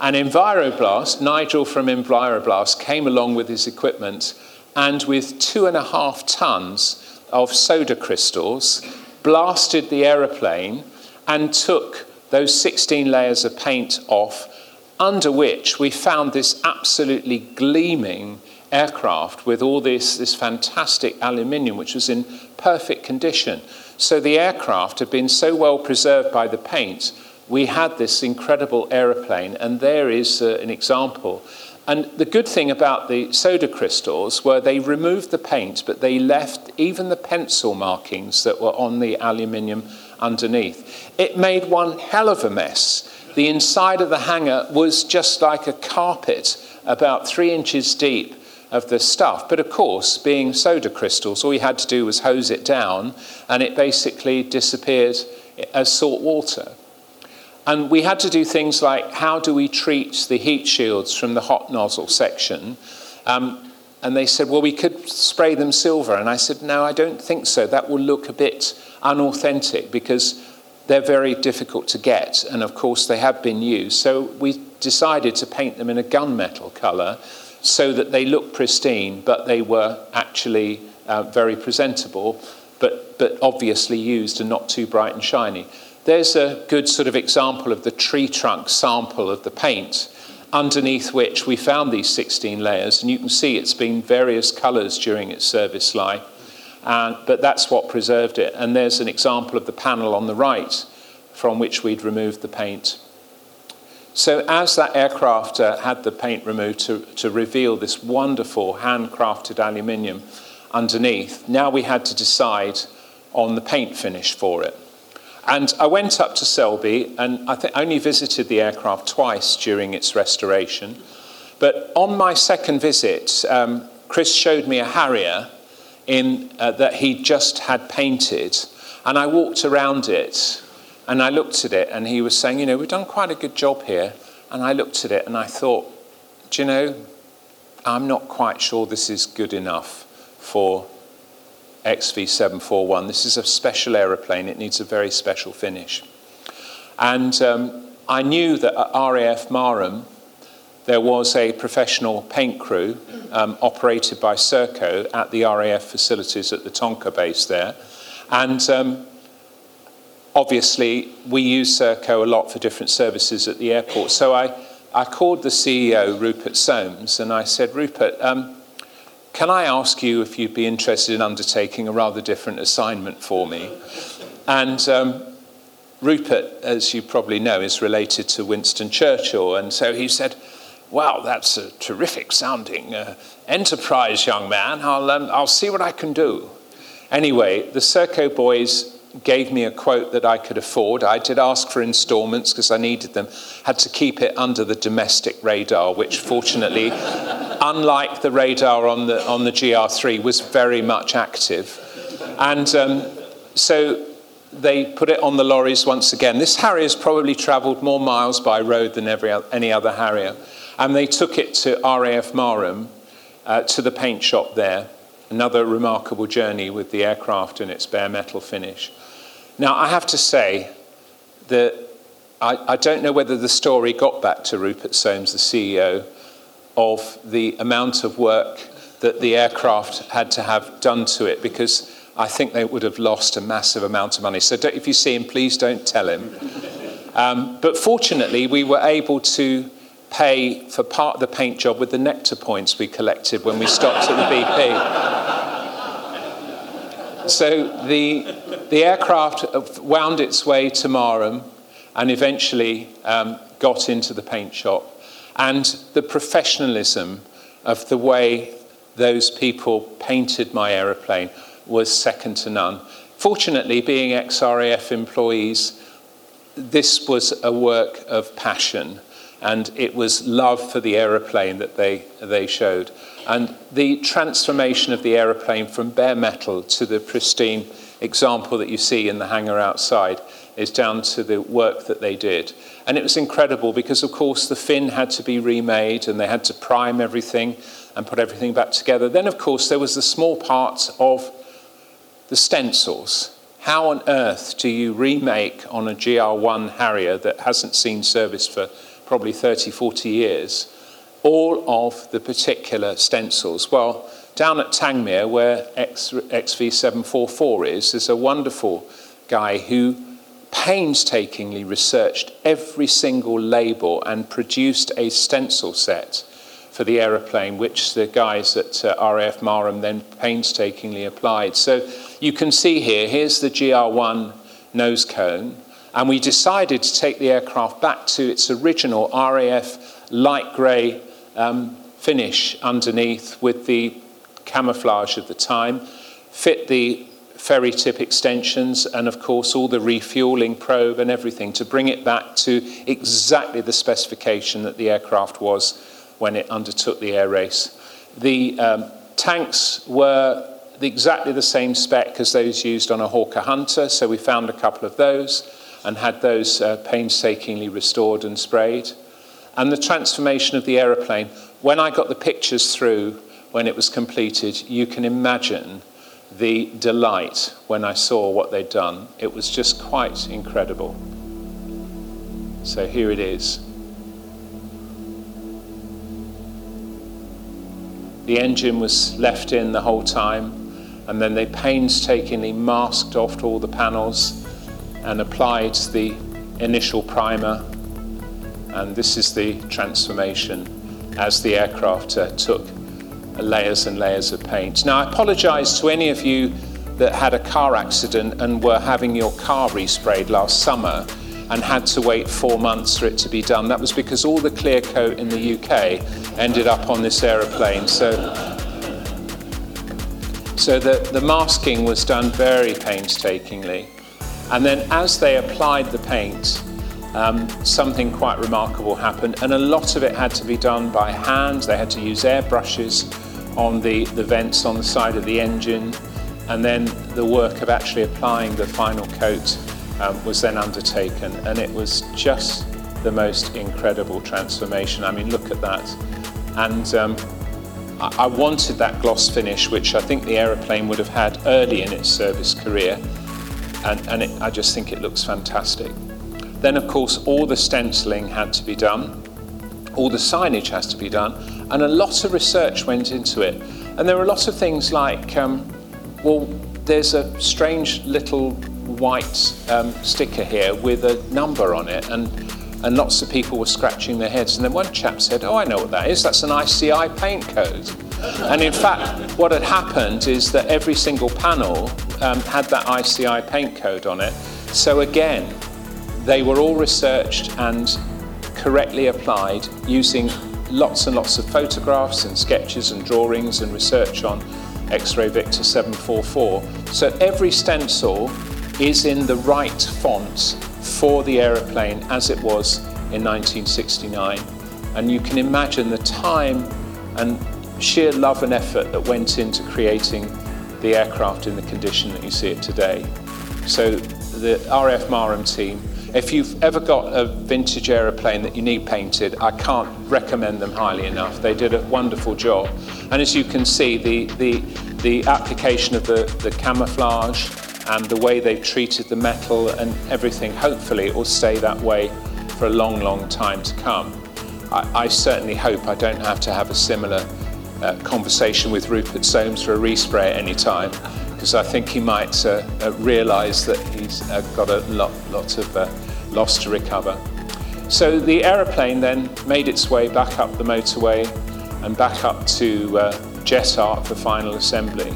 And Enviroblast, Nigel from Enviroblast, came along with his equipment and with two and a half tons of soda crystals, blasted the aeroplane and took those 16 layers of paint off, under which we found this absolutely gleaming aircraft with all this, this fantastic aluminium, which was in perfect condition. So the aircraft had been so well preserved by the paint, we had this incredible aeroplane, and there is uh, an example. And the good thing about the soda crystals were they removed the paint, but they left even the pencil markings that were on the aluminium underneath. It made one hell of a mess. The inside of the hangar was just like a carpet, about three inches deep of the stuff. But of course, being soda crystals, all you had to do was hose it down and it basically disappeared as salt water. And we had to do things like how do we treat the heat shields from the hot nozzle section? Um, and they said, well, we could spray them silver. And I said, no, I don't think so. That will look a bit unauthentic because they're very difficult to get. And of course, they have been used. So we decided to paint them in a gunmetal colour so that they look pristine, but they were actually uh, very presentable, but, but obviously used and not too bright and shiny. There's a good sort of example of the tree trunk sample of the paint, underneath which we found these 16 layers, and you can see it's been various colours during its service life, and, but that's what preserved it. And there's an example of the panel on the right from which we'd removed the paint. So, as that aircraft uh, had the paint removed to, to reveal this wonderful handcrafted aluminium underneath, now we had to decide on the paint finish for it. And I went up to Selby and I think only visited the aircraft twice during its restoration. But on my second visit, um, Chris showed me a Harrier in, uh, that he just had painted. And I walked around it and I looked at it, and he was saying, You know, we've done quite a good job here. And I looked at it and I thought, Do you know, I'm not quite sure this is good enough for XV741. This is a special aeroplane, it needs a very special finish. And um, I knew that at RAF Marham, there was a professional paint crew um, operated by Serco at the RAF facilities at the Tonka base there. And um, obviously, we use Serco a lot for different services at the airport. So I, I called the CEO, Rupert Soames, and I said, Rupert, um, can I ask you if you'd be interested in undertaking a rather different assignment for me? And um, Rupert, as you probably know, is related to Winston Churchill. And so he said, Wow, that's a terrific sounding uh, enterprise, young man. I'll, um, I'll see what I can do. Anyway, the Serco boys gave me a quote that I could afford. I did ask for installments because I needed them. Had to keep it under the domestic radar, which fortunately, unlike the radar on the, on the GR3, was very much active. And um, so they put it on the lorries once again. This Harrier's probably travelled more miles by road than every, any other Harrier. And they took it to RAF Marham, uh, to the paint shop there. Another remarkable journey with the aircraft and its bare metal finish. Now, I have to say that I, I don't know whether the story got back to Rupert Soames, the CEO, of the amount of work that the aircraft had to have done to it because I think they would have lost a massive amount of money. So if you see him, please don't tell him. Um, but fortunately, we were able to pay for part of the paint job with the nectar points we collected when we stopped at the BP. so the, the aircraft wound its way to Marham and eventually um, got into the paint shop. And the professionalism of the way those people painted my aeroplane was second to none. Fortunately, being ex RAF employees, this was a work of passion and it was love for the aeroplane that they, they showed. And the transformation of the aeroplane from bare metal to the pristine example that you see in the hangar outside is down to the work that they did. And it was incredible because, of course, the fin had to be remade and they had to prime everything and put everything back together. Then, of course, there was the small part of the stencils. How on earth do you remake on a GR1 Harrier that hasn't seen service for probably 30, 40 years, all of the particular stencils. Well, down at Tangmere, where X, XV744 is, there's a wonderful guy who painstakingly researched every single label and produced a stencil set for the aeroplane, which the guys at uh, RAF Marham then painstakingly applied. So you can see here, here's the GR1 nose cone. And we decided to take the aircraft back to its original RAF light grey um, finish underneath with the camouflage of the time, fit the ferry tip extensions, and of course all the refueling probe and everything to bring it back to exactly the specification that the aircraft was when it undertook the air race. The um, tanks were exactly the same spec as those used on a Hawker Hunter, so we found a couple of those and had those uh, painstakingly restored and sprayed. And the transformation of the aeroplane, when I got the pictures through when it was completed, you can imagine the delight when I saw what they'd done. It was just quite incredible. So here it is. The engine was left in the whole time, and then they painstakingly masked off all the panels and applied the initial primer. And this is the transformation as the aircraft uh, took layers and layers of paint. Now, I apologize to any of you that had a car accident and were having your car resprayed last summer and had to wait four months for it to be done. That was because all the clear coat in the UK ended up on this aeroplane. So, so the, the masking was done very painstakingly. And then as they applied the paint, um, something quite remarkable happened, and a lot of it had to be done by hand. They had to use airbrushes on the, the vents on the side of the engine, and then the work of actually applying the final coat um, was then undertaken, and it was just the most incredible transformation. I mean, look at that. And um, I, I wanted that gloss finish, which I think the aeroplane would have had early in its service career and, and it, I just think it looks fantastic. Then, of course, all the stenciling had to be done. all the signage has to be done, and a lot of research went into it. And there were a lot of things like, um, well, there's a strange little white um, sticker here with a number on it, and and lots of people were scratching their heads. And then one chap said, "Oh, I know what that is. That's an ICI paint code." And in fact, what had happened is that every single panel um, had that ICI paint code on it. So again, they were all researched and correctly applied using lots and lots of photographs and sketches and drawings and research on X-Ray Victor 744. So every stencil is in the right font for the aeroplane as it was in 1969. And you can imagine the time and sheer love and effort that went into creating the aircraft in the condition that you see it today. So the RF Marham team if you've ever got a vintage aeroplane that you need painted, I can't recommend them highly enough. They did a wonderful job. And as you can see, the, the, the application of the, the camouflage and the way they've treated the metal and everything, hopefully it will stay that way for a long, long time to come. I, I certainly hope I don't have to have a similar uh, conversation with Rupert Soames for a respray at any time because I think he might uh, uh, realise that he's uh, got a lot, lot of uh, loss to recover. So the aeroplane then made its way back up the motorway and back up to uh, JetArt for final assembly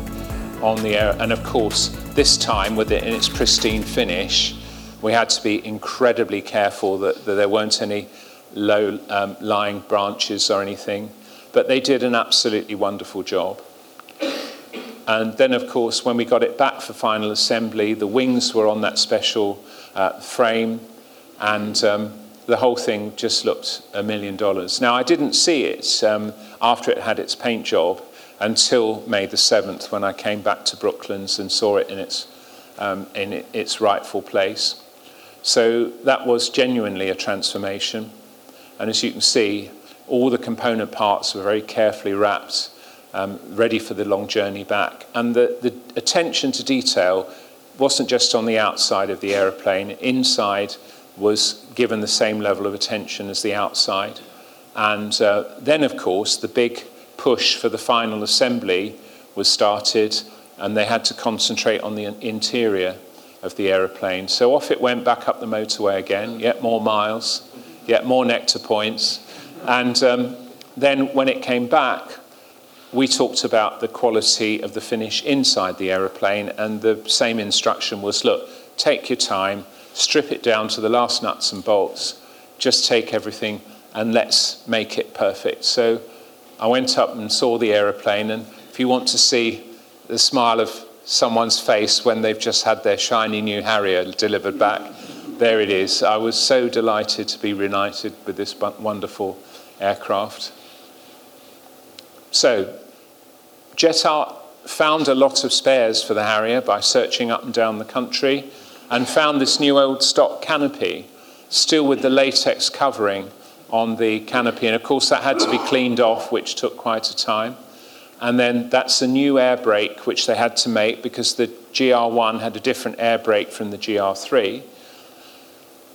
on the air. And of course, this time with it in its pristine finish, we had to be incredibly careful that, that there weren't any low um, lying branches or anything. But they did an absolutely wonderful job. And then, of course, when we got it back for final assembly, the wings were on that special uh, frame and um, the whole thing just looked a million dollars. Now, I didn't see it um, after it had its paint job until May the 7th when I came back to Brooklands and saw it in its, um, in its rightful place. So that was genuinely a transformation. And as you can see, all the component parts were very carefully wrapped, um, ready for the long journey back. And the, the attention to detail wasn't just on the outside of the aeroplane, inside was given the same level of attention as the outside. And uh, then, of course, the big push for the final assembly was started, and they had to concentrate on the interior of the aeroplane. So off it went back up the motorway again, yet more miles, yet more nectar points. And um, then when it came back, we talked about the quality of the finish inside the aeroplane, and the same instruction was look, take your time, strip it down to the last nuts and bolts, just take everything and let's make it perfect. So I went up and saw the aeroplane, and if you want to see the smile of someone's face when they've just had their shiny new Harrier delivered back, there it is. I was so delighted to be reunited with this wonderful aircraft. So, JetArt found a lot of spares for the Harrier by searching up and down the country and found this new old stock canopy, still with the latex covering on the canopy. And of course, that had to be cleaned off, which took quite a time. And then that's a new air brake, which they had to make because the GR1 had a different air brake from the GR3.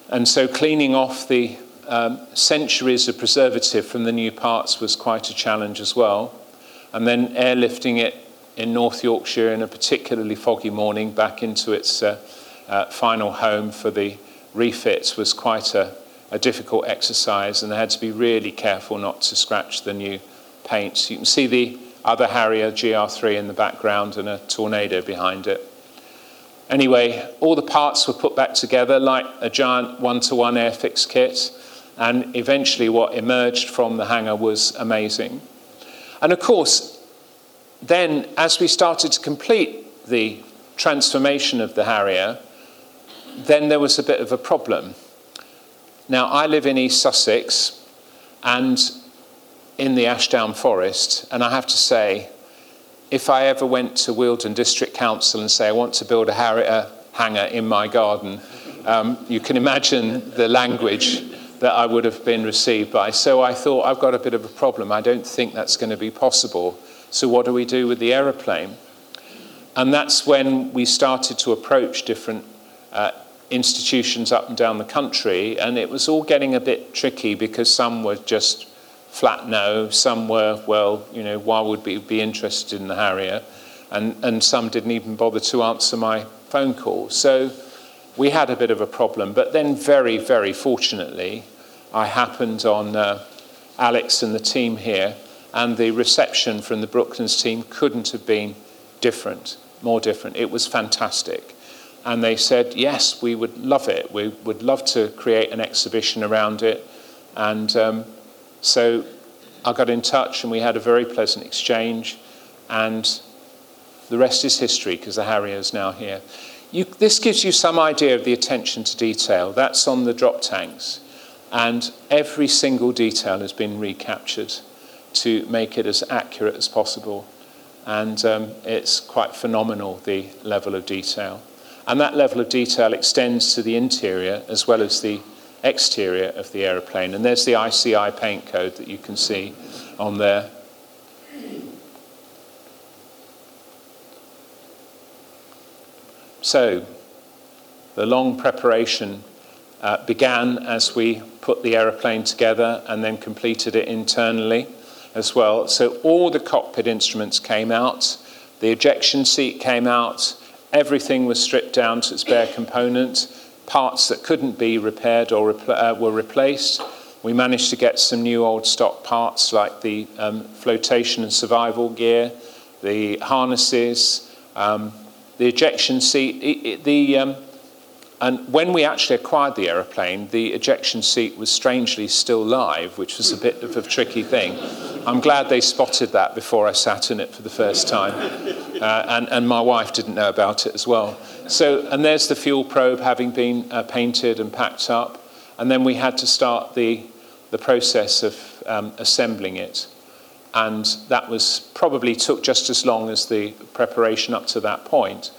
And so cleaning off the um, centuries of preservative from the new parts was quite a challenge as well. And then airlifting it in North Yorkshire in a particularly foggy morning back into its uh, uh, final home for the refits was quite a, a difficult exercise, and they had to be really careful not to scratch the new paints. You can see the other Harrier GR3 in the background and a tornado behind it. Anyway, all the parts were put back together like a giant one to one airfix kit, and eventually what emerged from the hangar was amazing. And of course, then as we started to complete the transformation of the Harrier, then there was a bit of a problem. Now, I live in East Sussex and in the Ashdown Forest, and I have to say, if I ever went to Wealden District Council and say, I want to build a Harrier hangar in my garden, um, you can imagine the language that I would have been received by. So I thought, I've got a bit of a problem. I don't think that's going to be possible. So what do we do with the aeroplane? And that's when we started to approach different uh, institutions up and down the country, and it was all getting a bit tricky because some were just flat no. Some were, well, you know, why would we be interested in the Harrier? And, and some didn't even bother to answer my phone call. So we had a bit of a problem. But then, very, very fortunately, I happened on uh, Alex and the team here, and the reception from the Brooklands team couldn't have been different, more different. It was fantastic. And they said, yes, we would love it. We would love to create an exhibition around it. And um, so I got in touch and we had a very pleasant exchange. And the rest is history because the Harrier is now here. You, this gives you some idea of the attention to detail. That's on the drop tanks. And every single detail has been recaptured to make it as accurate as possible. And um, it's quite phenomenal, the level of detail. And that level of detail extends to the interior as well as the exterior of the aeroplane. And there's the ICI paint code that you can see on there. So, the long preparation uh, began as we put the aeroplane together and then completed it internally as well. So, all the cockpit instruments came out, the ejection seat came out, Everything was stripped down to its bare component. Parts that couldn't be repaired or repl- uh, were replaced. We managed to get some new old stock parts like the um, flotation and survival gear, the harnesses, um, the ejection seat. It, it, the, um, and when we actually acquired the aeroplane, the ejection seat was strangely still live, which was a bit of a tricky thing. I'm glad they spotted that before I sat in it for the first time. Uh, and, and my wife didn't know about it as well. So, and there's the fuel probe having been uh, painted and packed up. And then we had to start the, the process of um, assembling it. And that was probably took just as long as the preparation up to that point.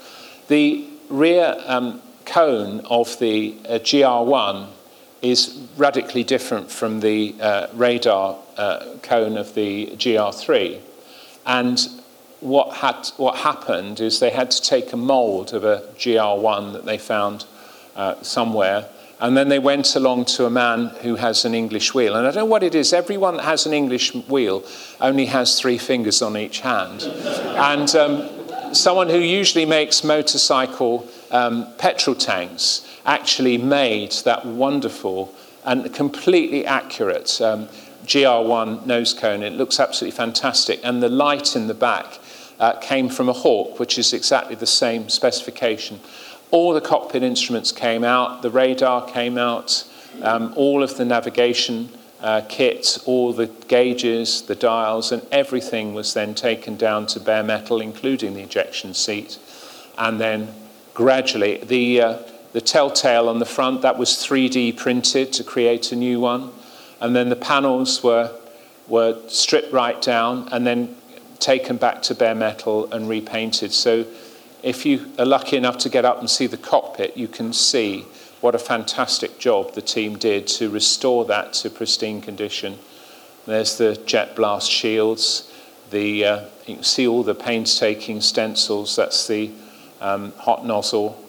The rear um, cone of the uh, GR1 is radically different from the uh, radar uh, cone of the GR3. And what, had, what happened is they had to take a mold of a GR1 that they found uh, somewhere, and then they went along to a man who has an English wheel. And I don't know what it is, everyone that has an English wheel only has three fingers on each hand. and um, someone who usually makes motorcycle um, petrol tanks actually made that wonderful and completely accurate um, GR1 nose cone. It looks absolutely fantastic. And the light in the back uh, came from a Hawk, which is exactly the same specification. All the cockpit instruments came out, the radar came out, um, all of the navigation uh, kit, all the gauges, the dials, and everything was then taken down to bare metal, including the ejection seat. And then gradually. The, uh, the telltale on the front, that was 3D printed to create a new one. And then the panels were, were stripped right down and then taken back to bare metal and repainted. So if you are lucky enough to get up and see the cockpit, you can see what a fantastic job the team did to restore that to pristine condition. There's the jet blast shields. The, uh, you can see all the painstaking stencils. That's the um, hot nozzle.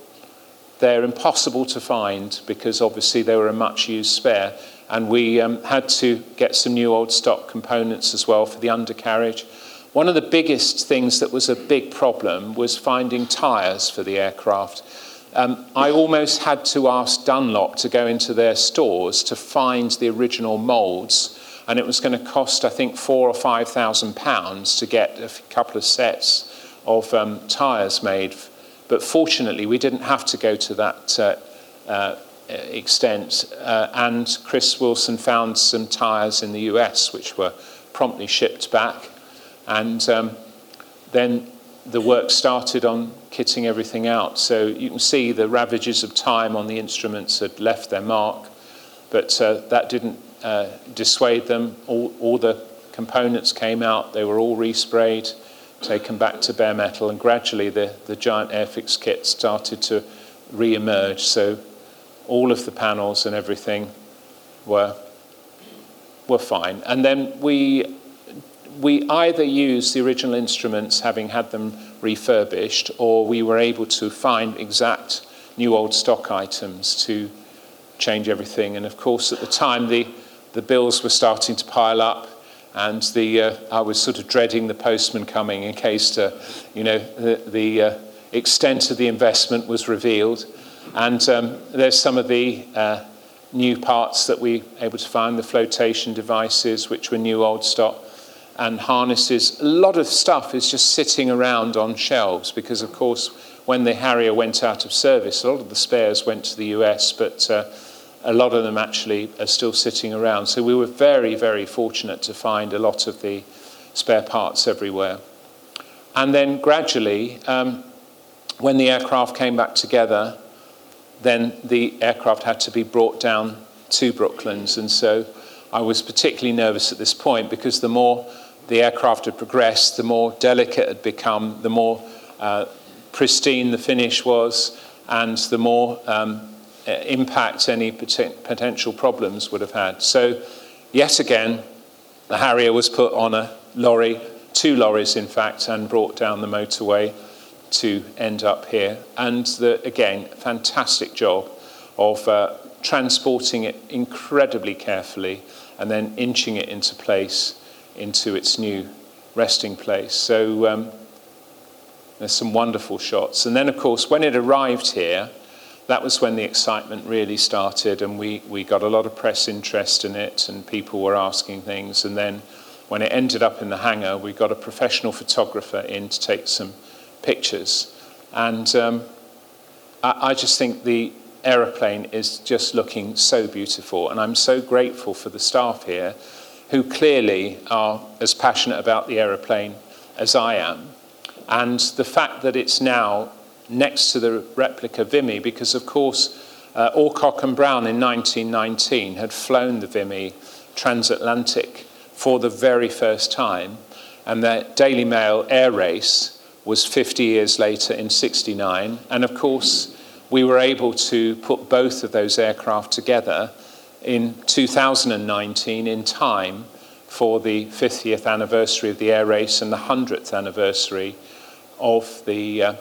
They're impossible to find because obviously they were a much used spare. And we um, had to get some new old stock components as well for the undercarriage. One of the biggest things that was a big problem was finding tyres for the aircraft. Um, I almost had to ask Dunlop to go into their stores to find the original moulds, and it was going to cost, I think, four or five thousand pounds to get a couple of sets of um, tyres made but fortunately, we didn't have to go to that uh, uh, extent. Uh, and Chris Wilson found some tyres in the US, which were promptly shipped back. And um, then the work started on kitting everything out. So you can see the ravages of time on the instruments had left their mark, but uh, that didn't uh, dissuade them. All, all the components came out, they were all resprayed taken back to bare metal, and gradually the, the giant Airfix kit started to re emerge. So all of the panels and everything were, were fine. And then we, we either used the original instruments, having had them refurbished, or we were able to find exact new old stock items to change everything. And of course, at the time, the, the bills were starting to pile up And the, uh, I was sort of dreading the postman coming in case, uh, you know, the, the uh, extent of the investment was revealed. And um, there's some of the uh, new parts that we were able to find, the flotation devices, which were new old stock, and harnesses. A lot of stuff is just sitting around on shelves because, of course, when the Harrier went out of service, a lot of the spares went to the US, but uh, a lot of them actually are still sitting around. So we were very, very fortunate to find a lot of the spare parts everywhere. And then gradually, um, when the aircraft came back together, then the aircraft had to be brought down to Brooklands. And so I was particularly nervous at this point because the more the aircraft had progressed, the more delicate it had become, the more uh, pristine the finish was, and the more um, impact any pot- potential problems would have had. So, yet again, the Harrier was put on a lorry, two lorries in fact, and brought down the motorway to end up here. And the, again, fantastic job of uh, transporting it incredibly carefully and then inching it into place into its new resting place. So um, there's some wonderful shots. And then, of course, when it arrived here, that was when the excitement really started, and we, we got a lot of press interest in it, and people were asking things. And then, when it ended up in the hangar, we got a professional photographer in to take some pictures. And um, I, I just think the aeroplane is just looking so beautiful. And I'm so grateful for the staff here who clearly are as passionate about the aeroplane as I am. And the fact that it's now next to the replica Vimy, because of course, uh, Alcock and Brown in 1919 had flown the Vimy transatlantic for the very first time, and the Daily Mail air race was 50 years later in 69. And of course, we were able to put both of those aircraft together in 2019 in time for the 50th anniversary of the air race and the 100th anniversary of the uh,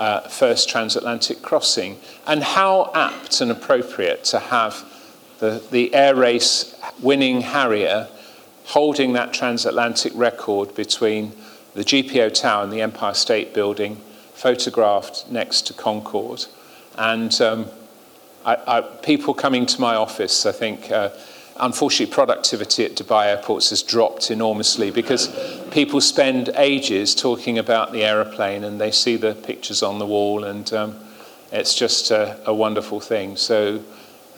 uh, first transatlantic crossing. And how apt and appropriate to have the, the air race winning Harrier holding that transatlantic record between the GPO Tower and the Empire State Building, photographed next to Concorde. And um, I, I, people coming to my office, I think, uh, unfortunately, productivity at Dubai airports has dropped enormously because people spend ages talking about the aeroplane and they see the pictures on the wall, and um, it's just a, a, wonderful thing. So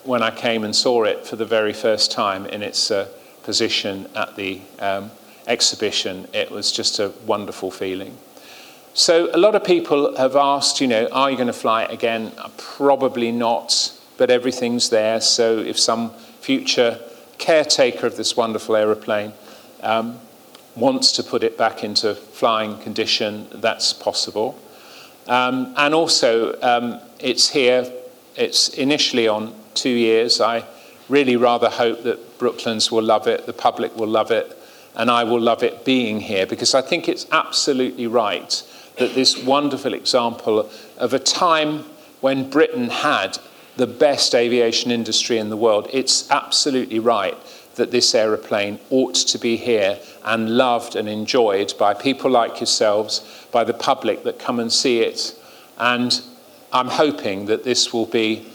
when I came and saw it for the very first time in its uh, position at the um, exhibition, it was just a wonderful feeling. So, a lot of people have asked, you know, are you going to fly it again? Probably not, but everything's there. So, if some future caretaker of this wonderful aeroplane um, wants to put it back into flying condition, that's possible. Um, and also, um, it's here, it's initially on two years. I really rather hope that Brooklands will love it, the public will love it, and I will love it being here because I think it's absolutely right that this wonderful example of a time when Britain had the best aviation industry in the world, it's absolutely right that this aeroplane ought to be here and loved and enjoyed by people like yourselves, by the public that come and see it. And I'm hoping that this will be,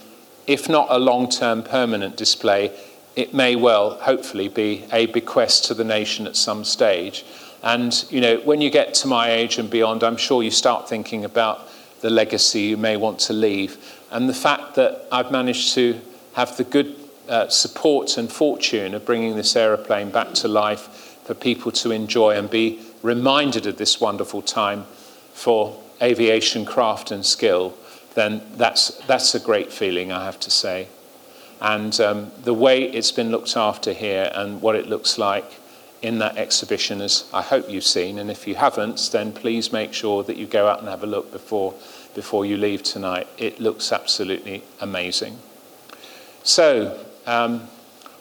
if not a long term permanent display, it may well, hopefully, be a bequest to the nation at some stage. And, you know, when you get to my age and beyond, I'm sure you start thinking about the legacy you may want to leave. And the fact that I've managed to have the good uh, support and fortune of bringing this aeroplane back to life for people to enjoy and be reminded of this wonderful time for aviation craft and skill, then that's, that's a great feeling, I have to say. And um, the way it's been looked after here and what it looks like in that exhibition, as I hope you've seen. And if you haven't, then please make sure that you go out and have a look before, before you leave tonight. It looks absolutely amazing. So, um,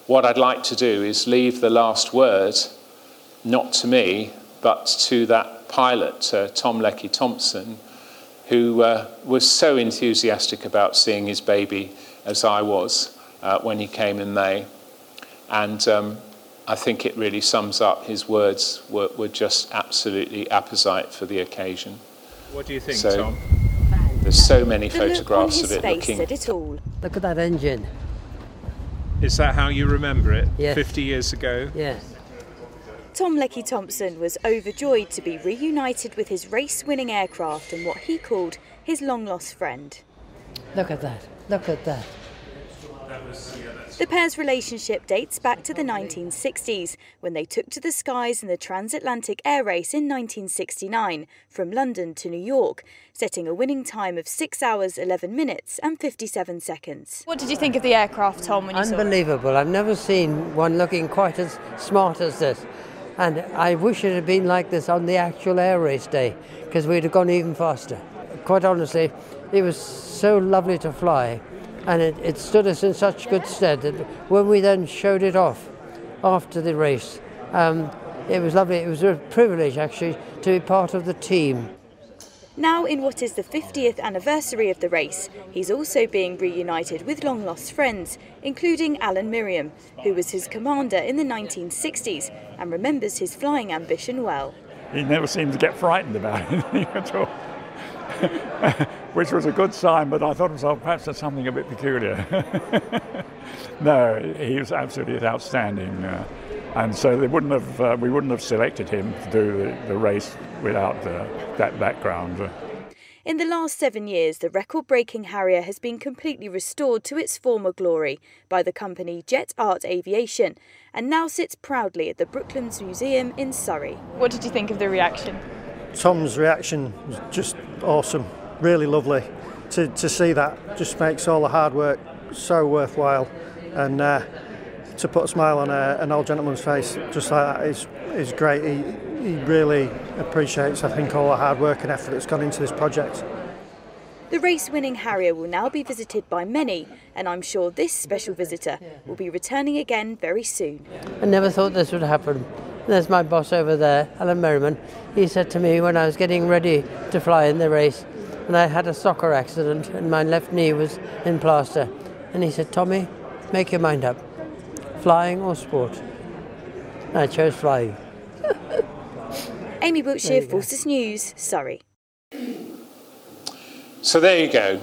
what I'd like to do is leave the last word not to me, but to that pilot, uh, Tom Lecky Thompson, who uh, was so enthusiastic about seeing his baby as I was uh, when he came in May. And um, I think it really sums up his words were, were just absolutely apposite for the occasion. What do you think, So- Tom? There's so many The photographs of it looking said it all. Look at that engine. Is that how you remember it? Yes. 50 years ago? Yes. Tom Lecky Thompson was overjoyed to be reunited with his race winning aircraft and what he called his long lost friend. Look at that. Look at that. The pair's relationship dates back to the 1960s when they took to the skies in the transatlantic air race in 1969 from London to New York, setting a winning time of 6 hours 11 minutes and 57 seconds. What did you think of the aircraft, Tom, when you saw it? Unbelievable. I've never seen one looking quite as smart as this. And I wish it had been like this on the actual air race day because we'd have gone even faster. Quite honestly, it was so lovely to fly and it, it stood us in such good stead that when we then showed it off after the race, um, it was lovely. It was a privilege actually to be part of the team. Now, in what is the 50th anniversary of the race, he's also being reunited with long lost friends, including Alan Merriman, who was his commander in the 1960s and remembers his flying ambition well. he never seemed to get frightened about anything at all. Which was a good sign, but I thought to myself, perhaps there's something a bit peculiar. no, he was absolutely outstanding. Uh, and so they wouldn't have, uh, we wouldn't have selected him to do the, the race without uh, that background. In the last seven years, the record breaking Harrier has been completely restored to its former glory by the company Jet Art Aviation and now sits proudly at the Brooklands Museum in Surrey. What did you think of the reaction? Tom's reaction was just awesome, really lovely. To, to see that just makes all the hard work so worthwhile, and uh, to put a smile on a, an old gentleman's face just like that is is great. He, he really appreciates, I think, all the hard work and effort that's gone into this project. The race winning Harrier will now be visited by many, and I'm sure this special visitor will be returning again very soon. I never thought this would happen. There's my boss over there, Alan Merriman. He said to me when I was getting ready to fly in the race, and I had a soccer accident and my left knee was in plaster, and he said, Tommy, make your mind up. Flying or sport? I chose flying. Amy Wiltshire, Forces News, Surrey. So there you go.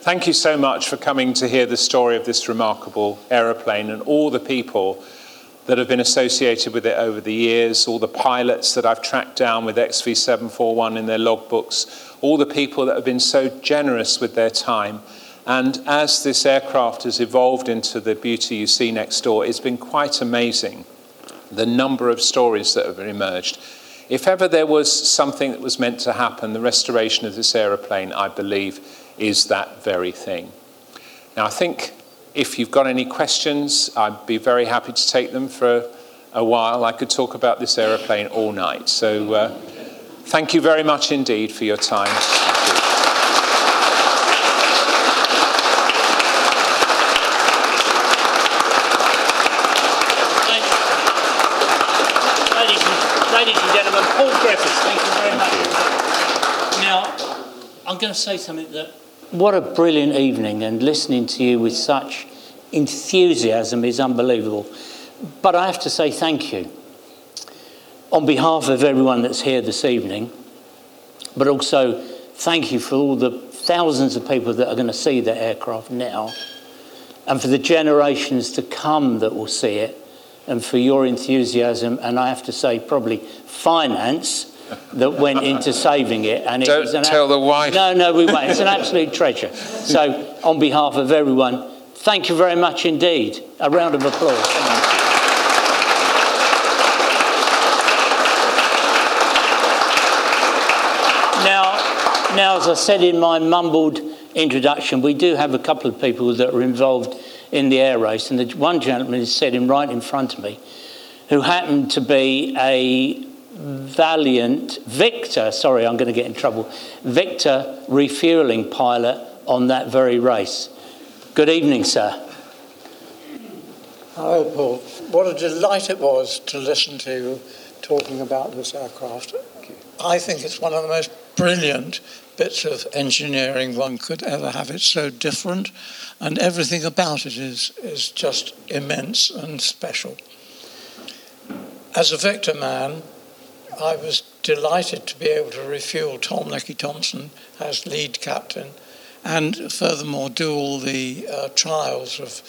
Thank you so much for coming to hear the story of this remarkable aeroplane and all the people that have been associated with it over the years, all the pilots that I've tracked down with XV741 in their logbooks, all the people that have been so generous with their time. And as this aircraft has evolved into the beauty you see next door, it's been quite amazing the number of stories that have emerged. If ever there was something that was meant to happen, the restoration of this aeroplane, I believe, is that very thing. Now, I think if you've got any questions, I'd be very happy to take them for a while. I could talk about this aeroplane all night. So, uh, thank you very much indeed for your time. Thank you. Ladies and, ladies and gentlemen, Paul Griffiths, thank you very much. Now, I'm going to say something that. What a brilliant evening, and listening to you with such enthusiasm is unbelievable. But I have to say thank you on behalf of everyone that's here this evening, but also thank you for all the thousands of people that are going to see the aircraft now, and for the generations to come that will see it and for your enthusiasm, and I have to say, probably finance that went into saving it. And it Don't was an tell the wife. No, no, we won't. It's an absolute treasure. So, on behalf of everyone, thank you very much indeed. A round of applause. Thank you. Now, now, as I said in my mumbled introduction, we do have a couple of people that are involved in the air race, and the one gentleman is sitting right in front of me, who happened to be a valiant Victor. Sorry, I'm going to get in trouble. Victor refueling pilot on that very race. Good evening, sir. Hello, Paul. What a delight it was to listen to you talking about this aircraft. I think it's one of the most brilliant bits of engineering one could ever have. It's so different, and everything about it is, is just immense and special. as a Victor man, I was delighted to be able to refuel Tom Lecky Thompson as lead captain, and furthermore do all the uh, trials of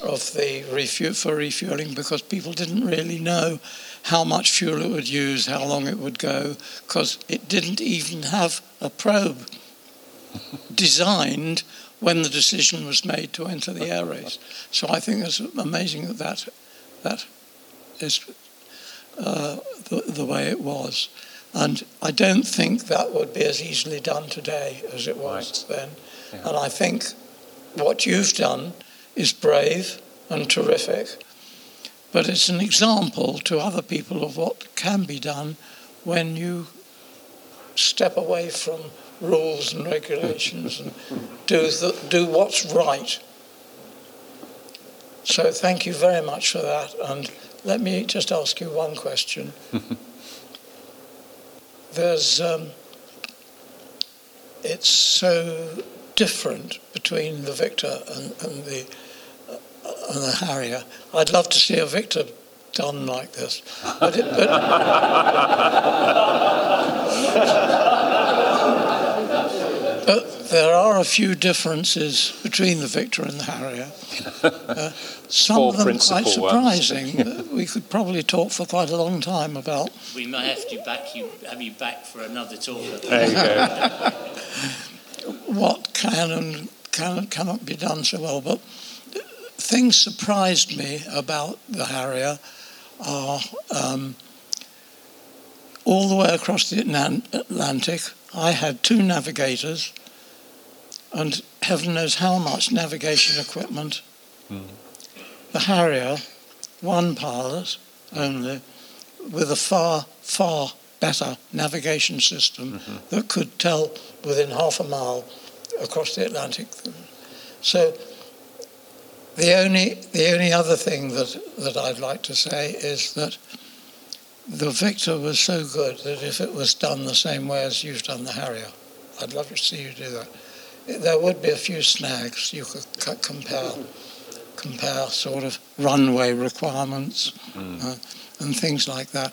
of the refuel for refueling because people didn't really know how much fuel it would use, how long it would go, because it didn't even have a probe designed when the decision was made to enter the air race. So I think it's amazing that that, that is uh, the, the way it was. And I don't think that would be as easily done today as it was right. then. Yeah. And I think what you've done is brave and terrific, but it's an example to other people of what can be done when you step away from rules and regulations and do, the, do what's right. So thank you very much for that. And let me just ask you one question. There's, um, it's so different between the victor and, and the uh, and the Harrier. I'd love to see a victor done like this, but, it, but But there are a few differences between the Victor and the Harrier. Uh, some Four of them quite surprising. we could probably talk for quite a long time about. We may have to back you, have you back for another talk. There you go. what can and can, cannot be done so well, but things surprised me about the Harrier are um, all the way across the Atlantic. I had two navigators and heaven knows how much navigation equipment. Mm. The Harrier, one pilot only, with a far, far better navigation system mm-hmm. that could tell within half a mile across the Atlantic. So the only the only other thing that, that I'd like to say is that the Victor was so good that if it was done the same way as you've done the Harrier, I'd love to see you do that there would be a few snags. You could compare, compare sort of runway requirements mm. uh, and things like that.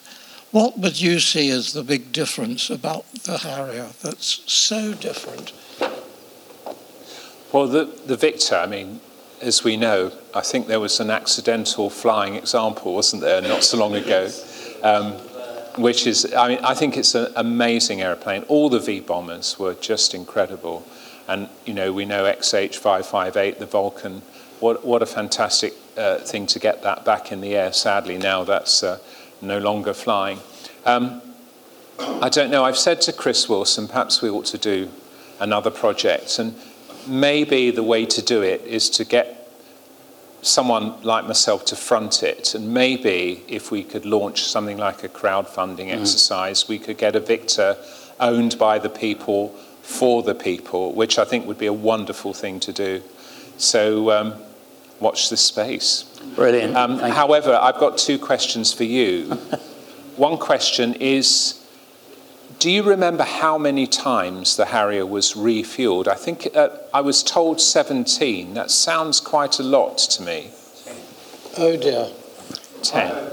What would you see as the big difference about the Harrier that's so different? Well, the, the Victor, I mean, as we know, I think there was an accidental flying example, wasn't there, not so long ago, um, which is, I mean, I think it's an amazing aeroplane. All the V bombers were just incredible. And, you know, we know XH558, the Vulcan, what, what a fantastic uh, thing to get that back in the air. Sadly, now that's uh, no longer flying. Um, I don't know, I've said to Chris Wilson, perhaps we ought to do another project. And maybe the way to do it is to get someone like myself to front it. And maybe if we could launch something like a crowdfunding mm. exercise, we could get a Victor owned by the people for the people, which I think would be a wonderful thing to do. So um, watch this space. Brilliant. Um, however, I've got two questions for you. One question is Do you remember how many times the Harrier was refueled? I think uh, I was told 17. That sounds quite a lot to me. Oh dear. 10.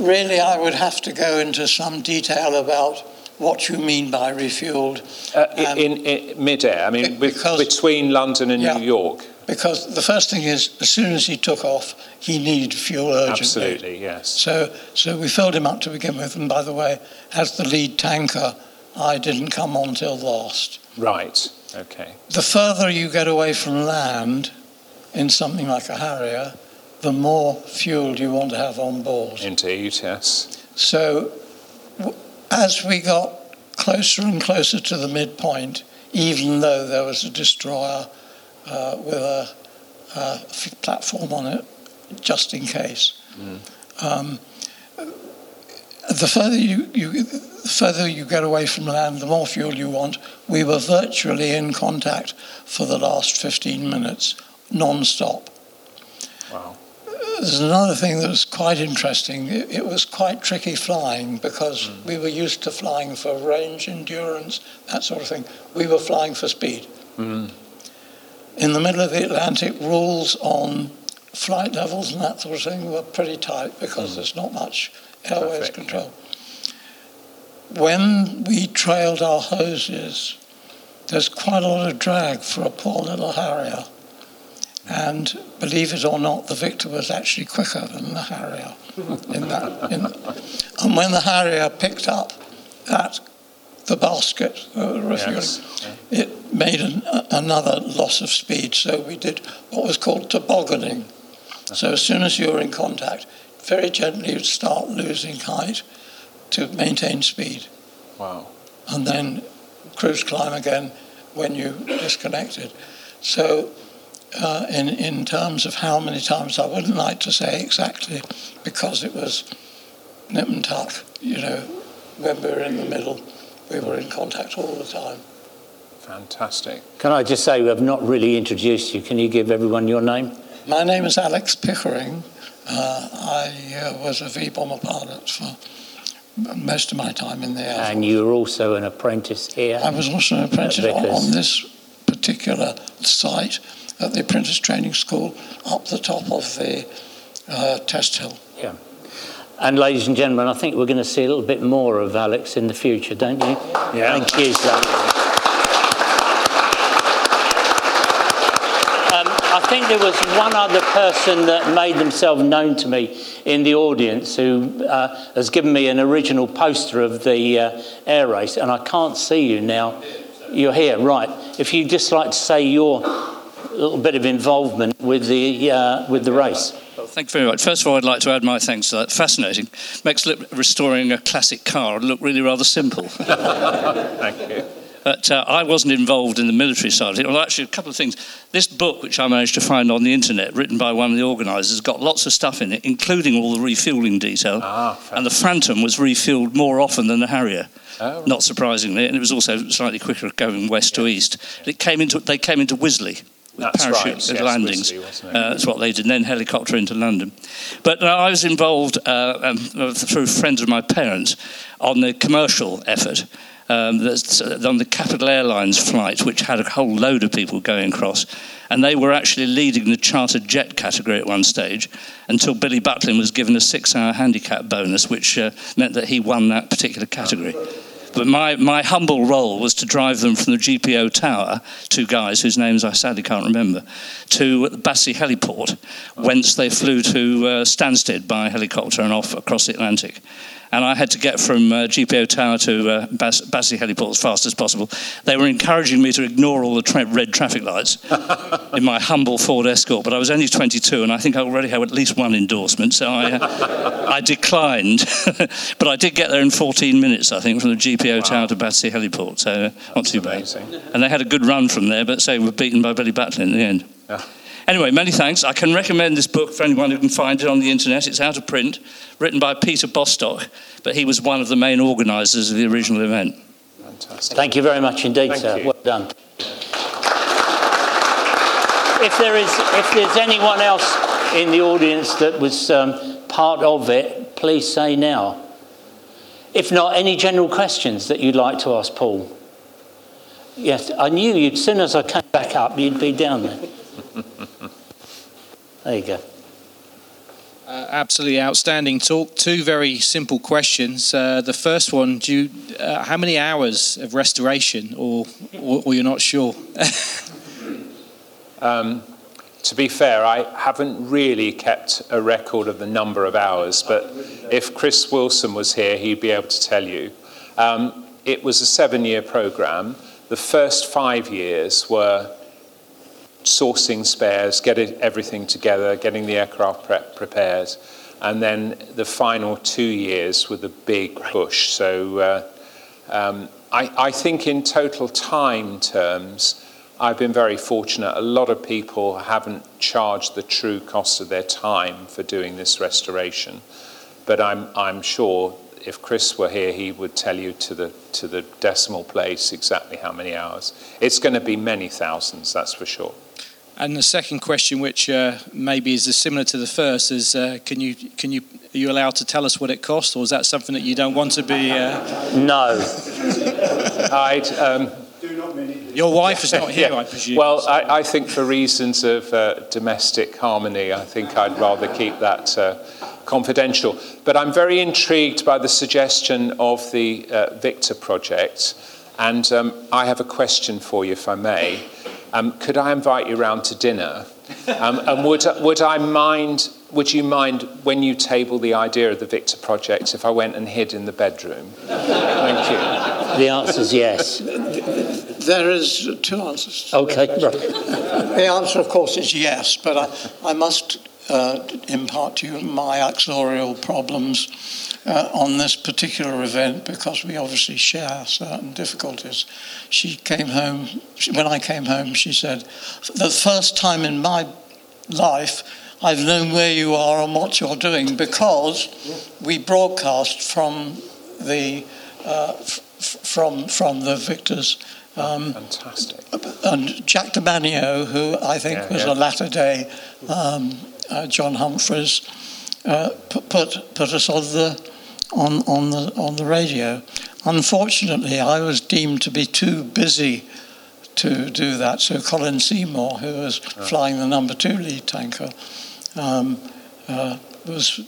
Really, I would have to go into some detail about what you mean by refueled. Uh, um, in, in mid-air, I mean, because, between London and yeah, New York. Because the first thing is, as soon as he took off, he needed fuel urgently. Absolutely, yes. So, so we filled him up to begin with, and by the way, as the lead tanker, I didn't come on till last. Right. Okay. The further you get away from land in something like a Harrier, the more fuel you want to have on board. Indeed, yes. So as we got closer and closer to the midpoint, even though there was a destroyer uh, with a, a, platform on it, just in case. Mm. Um, the further you, you, the further you get away from land, the more fuel you want. We were virtually in contact for the last 15 minutes, non-stop. Wow there's another thing that was quite interesting. It, it was quite tricky flying because mm. we were used to flying for range, endurance, that sort of thing. We were flying for speed. Mm. In the middle of the Atlantic, rules on flight levels and that sort of thing were pretty tight because mm. there's not much airways Perfect. control. When we trailed our hoses, there's quite a lot of drag for a poor little Harrier. And believe it or not, the Victor was actually quicker than the Harrier. In that, in, and when the Harrier picked up at the basket, uh, yes. yeah. it made an, another loss of speed. So we did what was called tobogganing. So as soon as you were in contact, very gently you'd start losing height to maintain speed. Wow. And then cruise climb again when you disconnected. So uh, in, in terms of how many times, I wouldn't like to say exactly because it was nip and tuck, you know, when we were in the middle, we were in contact all the time. Fantastic. Can I just say, we have not really introduced you. Can you give everyone your name? My name is Alex Pickering. Uh, I uh, was a V bomber pilot for most of my time in the air. And you were also an apprentice here. I was also an apprentice on, on this particular site at the apprentice training school up the top of the uh, test hill. Yeah. And ladies and gentlemen, I think we're going to see a little bit more of Alex in the future, don't you? Yeah. Thank you, sir. Um, I think there was one other person that made themselves known to me in the audience who uh, has given me an original poster of the uh, air race, and I can't see you now. You're here, right. If you'd just like to say your little bit of involvement with the, uh, with the race. Well, thank you very much. First of all, I'd like to add my thanks to that. Fascinating. Makes restoring a classic car look really rather simple. thank you. But uh, I wasn't involved in the military side of it. Well, actually, a couple of things. This book, which I managed to find on the internet, written by one of the organisers, got lots of stuff in it, including all the refuelling detail. Ah, and the Phantom was refueled more often than the Harrier. Oh. Not surprisingly, and it was also slightly quicker going west to east. It came into, they came into Wisley, with that's parachute right. yes, landings. uh, that's what they did, and then helicopter into London. But uh, I was involved uh, um, through friends of my parents on the commercial effort. Um, that's uh, on the Capital Airlines flight, which had a whole load of people going across. And they were actually leading the chartered jet category at one stage until Billy Butlin was given a six hour handicap bonus, which uh, meant that he won that particular category. But my, my humble role was to drive them from the GPO tower, two guys whose names I sadly can't remember, to Battersea Heliport, whence they flew to uh, Stansted by helicopter and off across the Atlantic and I had to get from uh, GPO Tower to uh, Bas- Battersea Heliport as fast as possible. They were encouraging me to ignore all the tra- red traffic lights in my humble Ford Escort, but I was only 22 and I think I already had at least one endorsement, so I, uh, I declined. but I did get there in 14 minutes, I think, from the GPO wow. Tower to Battersea Heliport, so uh, not too amazing. bad. And they had a good run from there, but say we were beaten by Billy Butlin in the end. Yeah. Anyway, many thanks. I can recommend this book for anyone who can find it on the internet. It's out of print, written by Peter Bostock, but he was one of the main organisers of the original event. Fantastic. Thank you very much indeed, Thank sir. You. Well done. If there is, if there's anyone else in the audience that was um, part of it, please say now. If not, any general questions that you'd like to ask Paul? Yes, I knew you. As soon as I came back up, you'd be down there. there you go. Uh, absolutely outstanding talk. Two very simple questions. Uh, the first one: Do you, uh, how many hours of restoration, or or, or you're not sure? um, to be fair, I haven't really kept a record of the number of hours, but if Chris Wilson was here, he'd be able to tell you. Um, it was a seven-year program. The first five years were sourcing spares, getting everything together, getting the aircraft prep prepared, and then the final two years with a big push. So uh, um, I, I, think in total time terms, I've been very fortunate. A lot of people haven't charged the true cost of their time for doing this restoration, but I'm, I'm sure if Chris were here, he would tell you to the to the decimal place exactly how many hours. It's going to be many thousands, that's for sure. And the second question, which uh, maybe is similar to the first, is uh, can you can you are you allowed to tell us what it cost, or is that something that you don't want to be? Uh... No. Um, your wife is not here, yeah. I presume. Well, I, I, think for reasons of uh, domestic harmony, I think I'd rather keep that uh, confidential. But I'm very intrigued by the suggestion of the uh, Victor project. And um, I have a question for you, if I may. Um, could I invite you round to dinner? Um, and would, would I mind, would you mind when you table the idea of the Victor project if I went and hid in the bedroom? Thank you. The answer is yes. There is two answers. Okay, right. The answer, of course, is yes, but I, I must uh, impart to you my actuarial problems uh, on this particular event because we obviously share certain difficulties. She came home, she, when I came home, she said, The first time in my life I've known where you are and what you're doing because we broadcast from the uh, f- from from the victors. Um, Fantastic. And Jack de Manio, who I think Yeah, was yeah. a latter day um, uh, John Humphrys, uh, put, put us on the on on the on the radio. Unfortunately, I was deemed to be too busy to do that. So Colin Seymour, who was flying the number two lead tanker, um, uh, was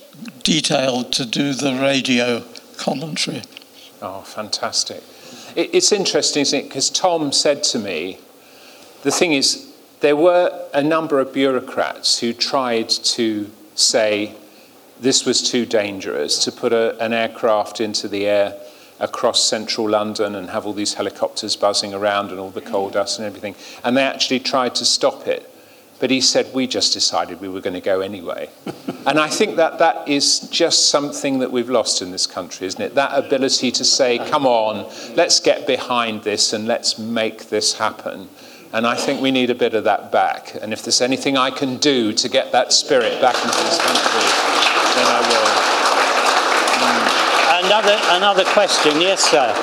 detailed to do the radio commentary. Oh, fantastic. It, it's interesting, isn't it? Because Tom said to me, the thing is, there were a number of bureaucrats who tried to say this was too dangerous to put a, an aircraft into the air across central London and have all these helicopters buzzing around and all the coal mm. dust and everything. And they actually tried to stop it. But he said, we just decided we were going to go anyway. and I think that that is just something that we've lost in this country, isn't it? That ability to say, come on, let's get behind this and let's make this happen. And I think we need a bit of that back. And if there's anything I can do to get that spirit back into this country, then I will. Another, another question, yes, sir.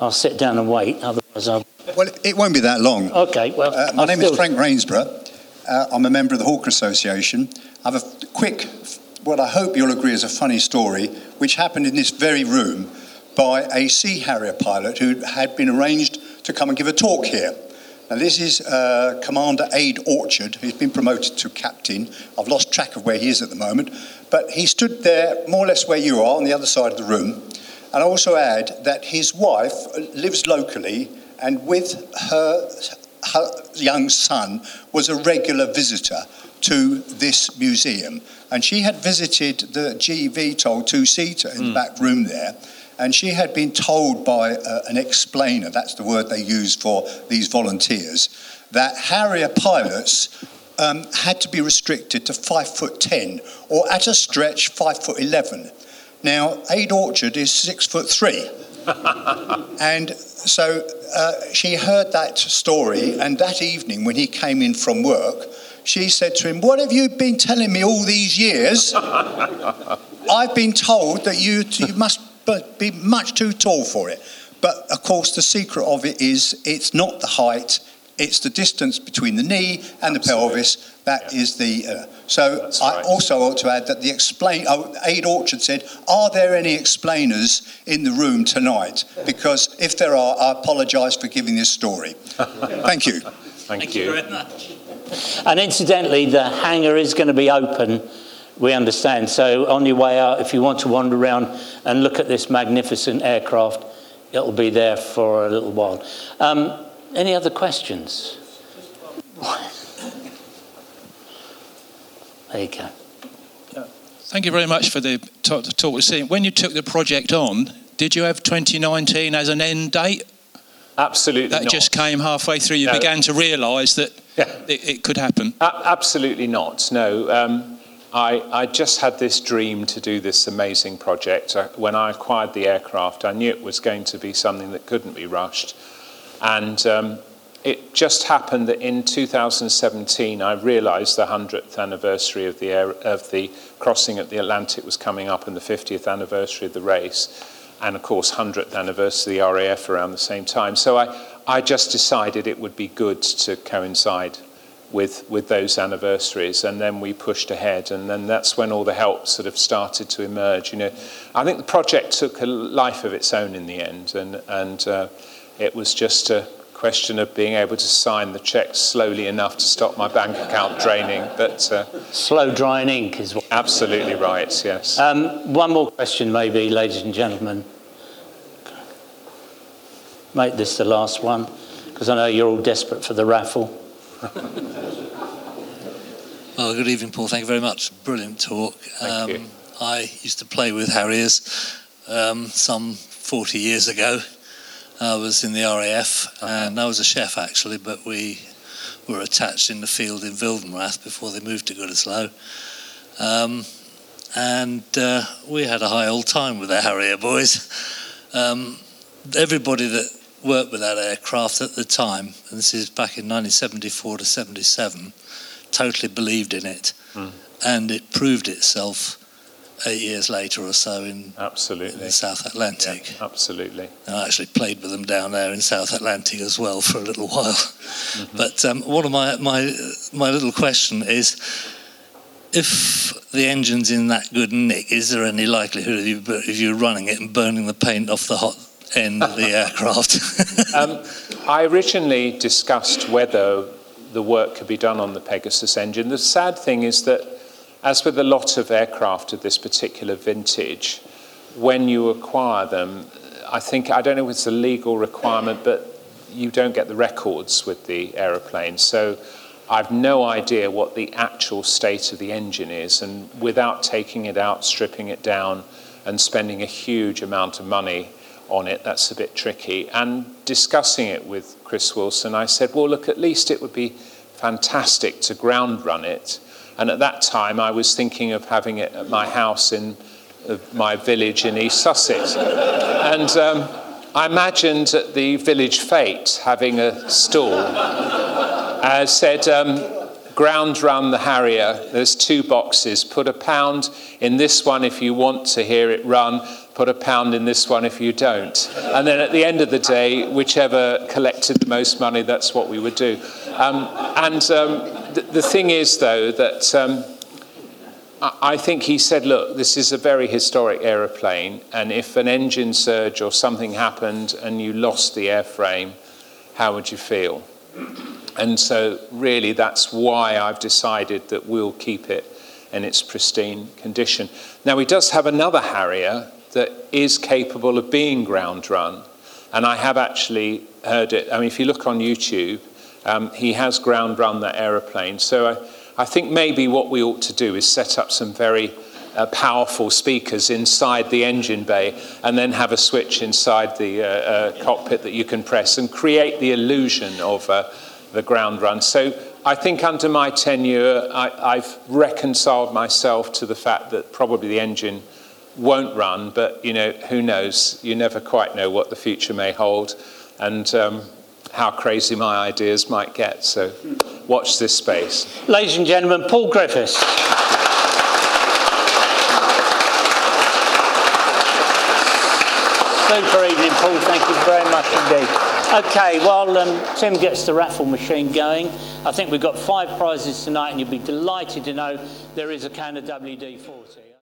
I'll sit down and wait, otherwise I'll. Well, it won't be that long. Okay, well. Uh, my I'll name still- is Frank Rainsborough. Uh, I'm a member of the Hawker Association. I have a quick, what I hope you'll agree is a funny story, which happened in this very room by a Sea Harrier pilot who had been arranged to come and give a talk here. Now, this is uh, Commander Ade Orchard, who's been promoted to captain. I've lost track of where he is at the moment, but he stood there more or less where you are on the other side of the room. And I also add that his wife lives locally and with her, her young son was a regular visitor to this museum. And she had visited the G-VTOL two seater in the back room there. And she had been told by uh, an explainer, that's the word they use for these volunteers, that Harrier pilots um, had to be restricted to five foot ten, or at a stretch, five foot eleven. Now, Ade Orchard is six foot three. and so uh, she heard that story, and that evening when he came in from work, she said to him, What have you been telling me all these years? I've been told that you, you must be much too tall for it. But of course, the secret of it is it's not the height, it's the distance between the knee and the pelvis. That is the. Uh, so I also ought to add that the explain. Oh, Ade Orchard said, "Are there any explainers in the room tonight? Because if there are, I apologise for giving this story. Thank you. Thank, you. very much. And incidentally, the hangar is going to be open, we understand. So on your way out, if you want to wander around and look at this magnificent aircraft, it'll be there for a little while. Um, any other questions? There you go. Thank you very much for the talk. Talk we're seeing. When you took the project on, did you have 2019 as an end date? Absolutely not. That not. just came halfway through. You No. began to realise that it, it could happen. A- absolutely not. No. Um, I, I just had this dream to do this amazing project. When I acquired the aircraft, I knew it was going to be something that couldn't be rushed. And um, it just happened that in 2017, I realised the 100th anniversary of the, air, of the crossing at the Atlantic was coming up and the 50th anniversary of the race. And of course, 100th anniversary of the RAF around the same time. So I, I just decided it would be good to coincide with, with those anniversaries. And then we pushed ahead. And then that's when all the help sort of started to emerge. You know, I think the project took a life of its own in the end. And, and uh, it was just a, question of being able to sign the cheque slowly enough to stop my bank account draining. But uh, slow drying ink is what. Absolutely right. Yes. Um, one more question, maybe, ladies and gentlemen. Make this the last one, because I know you're all desperate for the raffle. well, good evening, Paul. Thank you very much. Brilliant talk. Thank um, you. I used to play with Harriers um, some 40 years ago. I was in the RAF uh-huh. and I was a chef actually, but we were attached in the field in Wildenrath before they moved to Gütersloh. Um, and uh, we had a high old time with the Harrier boys. Um, everybody that worked with that aircraft at the time, and this is back in 1974 to 77, totally believed in it. Mm. And it proved itself eight years later or so in, absolutely. in the South Atlantic. Yeah, absolutely. And I actually played with them down there in South Atlantic as well for a little while. Mm-hmm. But um, one of my, my, my little question is if the engine's in that good nick, is there any likelihood of you, if you're running it and burning the paint off the hot of the aircraft? um, I originally discussed whether the work could be done on the Pegasus engine. The sad thing is that as with a lot of aircraft of this particular vintage, when you acquire them, I think, I don't know if it's a legal requirement, but you don't get the records with the aeroplane. So I've no idea what the actual state of the engine is. And without taking it out, stripping it down, and spending a huge amount of money on it, that's a bit tricky. And discussing it with Chris Wilson, I said, well, look, at least it would be fantastic to ground run it and at that time, I was thinking of having it at my house in uh, my village in East Sussex. and um, I imagined at the village fete having a stall. I said, um, ground run the Harrier. There's two boxes. Put a pound in this one if you want to hear it run. Put a pound in this one if you don't. And then at the end of the day, whichever collected the most money, that's what we would do. Um, and um, the, the thing is, though, that um, I, I think he said, look, this is a very historic aeroplane, and if an engine surge or something happened and you lost the airframe, how would you feel? And so, really, that's why I've decided that we'll keep it in its pristine condition. Now, he does have another Harrier that is capable of being ground run, and I have actually heard it. I mean, if you look on YouTube, um, he has ground run that aeroplane. So I, I, think maybe what we ought to do is set up some very uh, powerful speakers inside the engine bay and then have a switch inside the uh, uh, cockpit that you can press and create the illusion of uh, the ground run. So I think under my tenure, I, have reconciled myself to the fact that probably the engine won't run, but you know, who knows? You never quite know what the future may hold. And um, how crazy my ideas might get. So watch this space. Ladies and gentlemen, Paul Griffiths. Super evening, Paul. Thank you very much indeed. Okay, while um, Tim gets the raffle machine going, I think we've got five prizes tonight, and you'll be delighted to know there is a can of WD 40.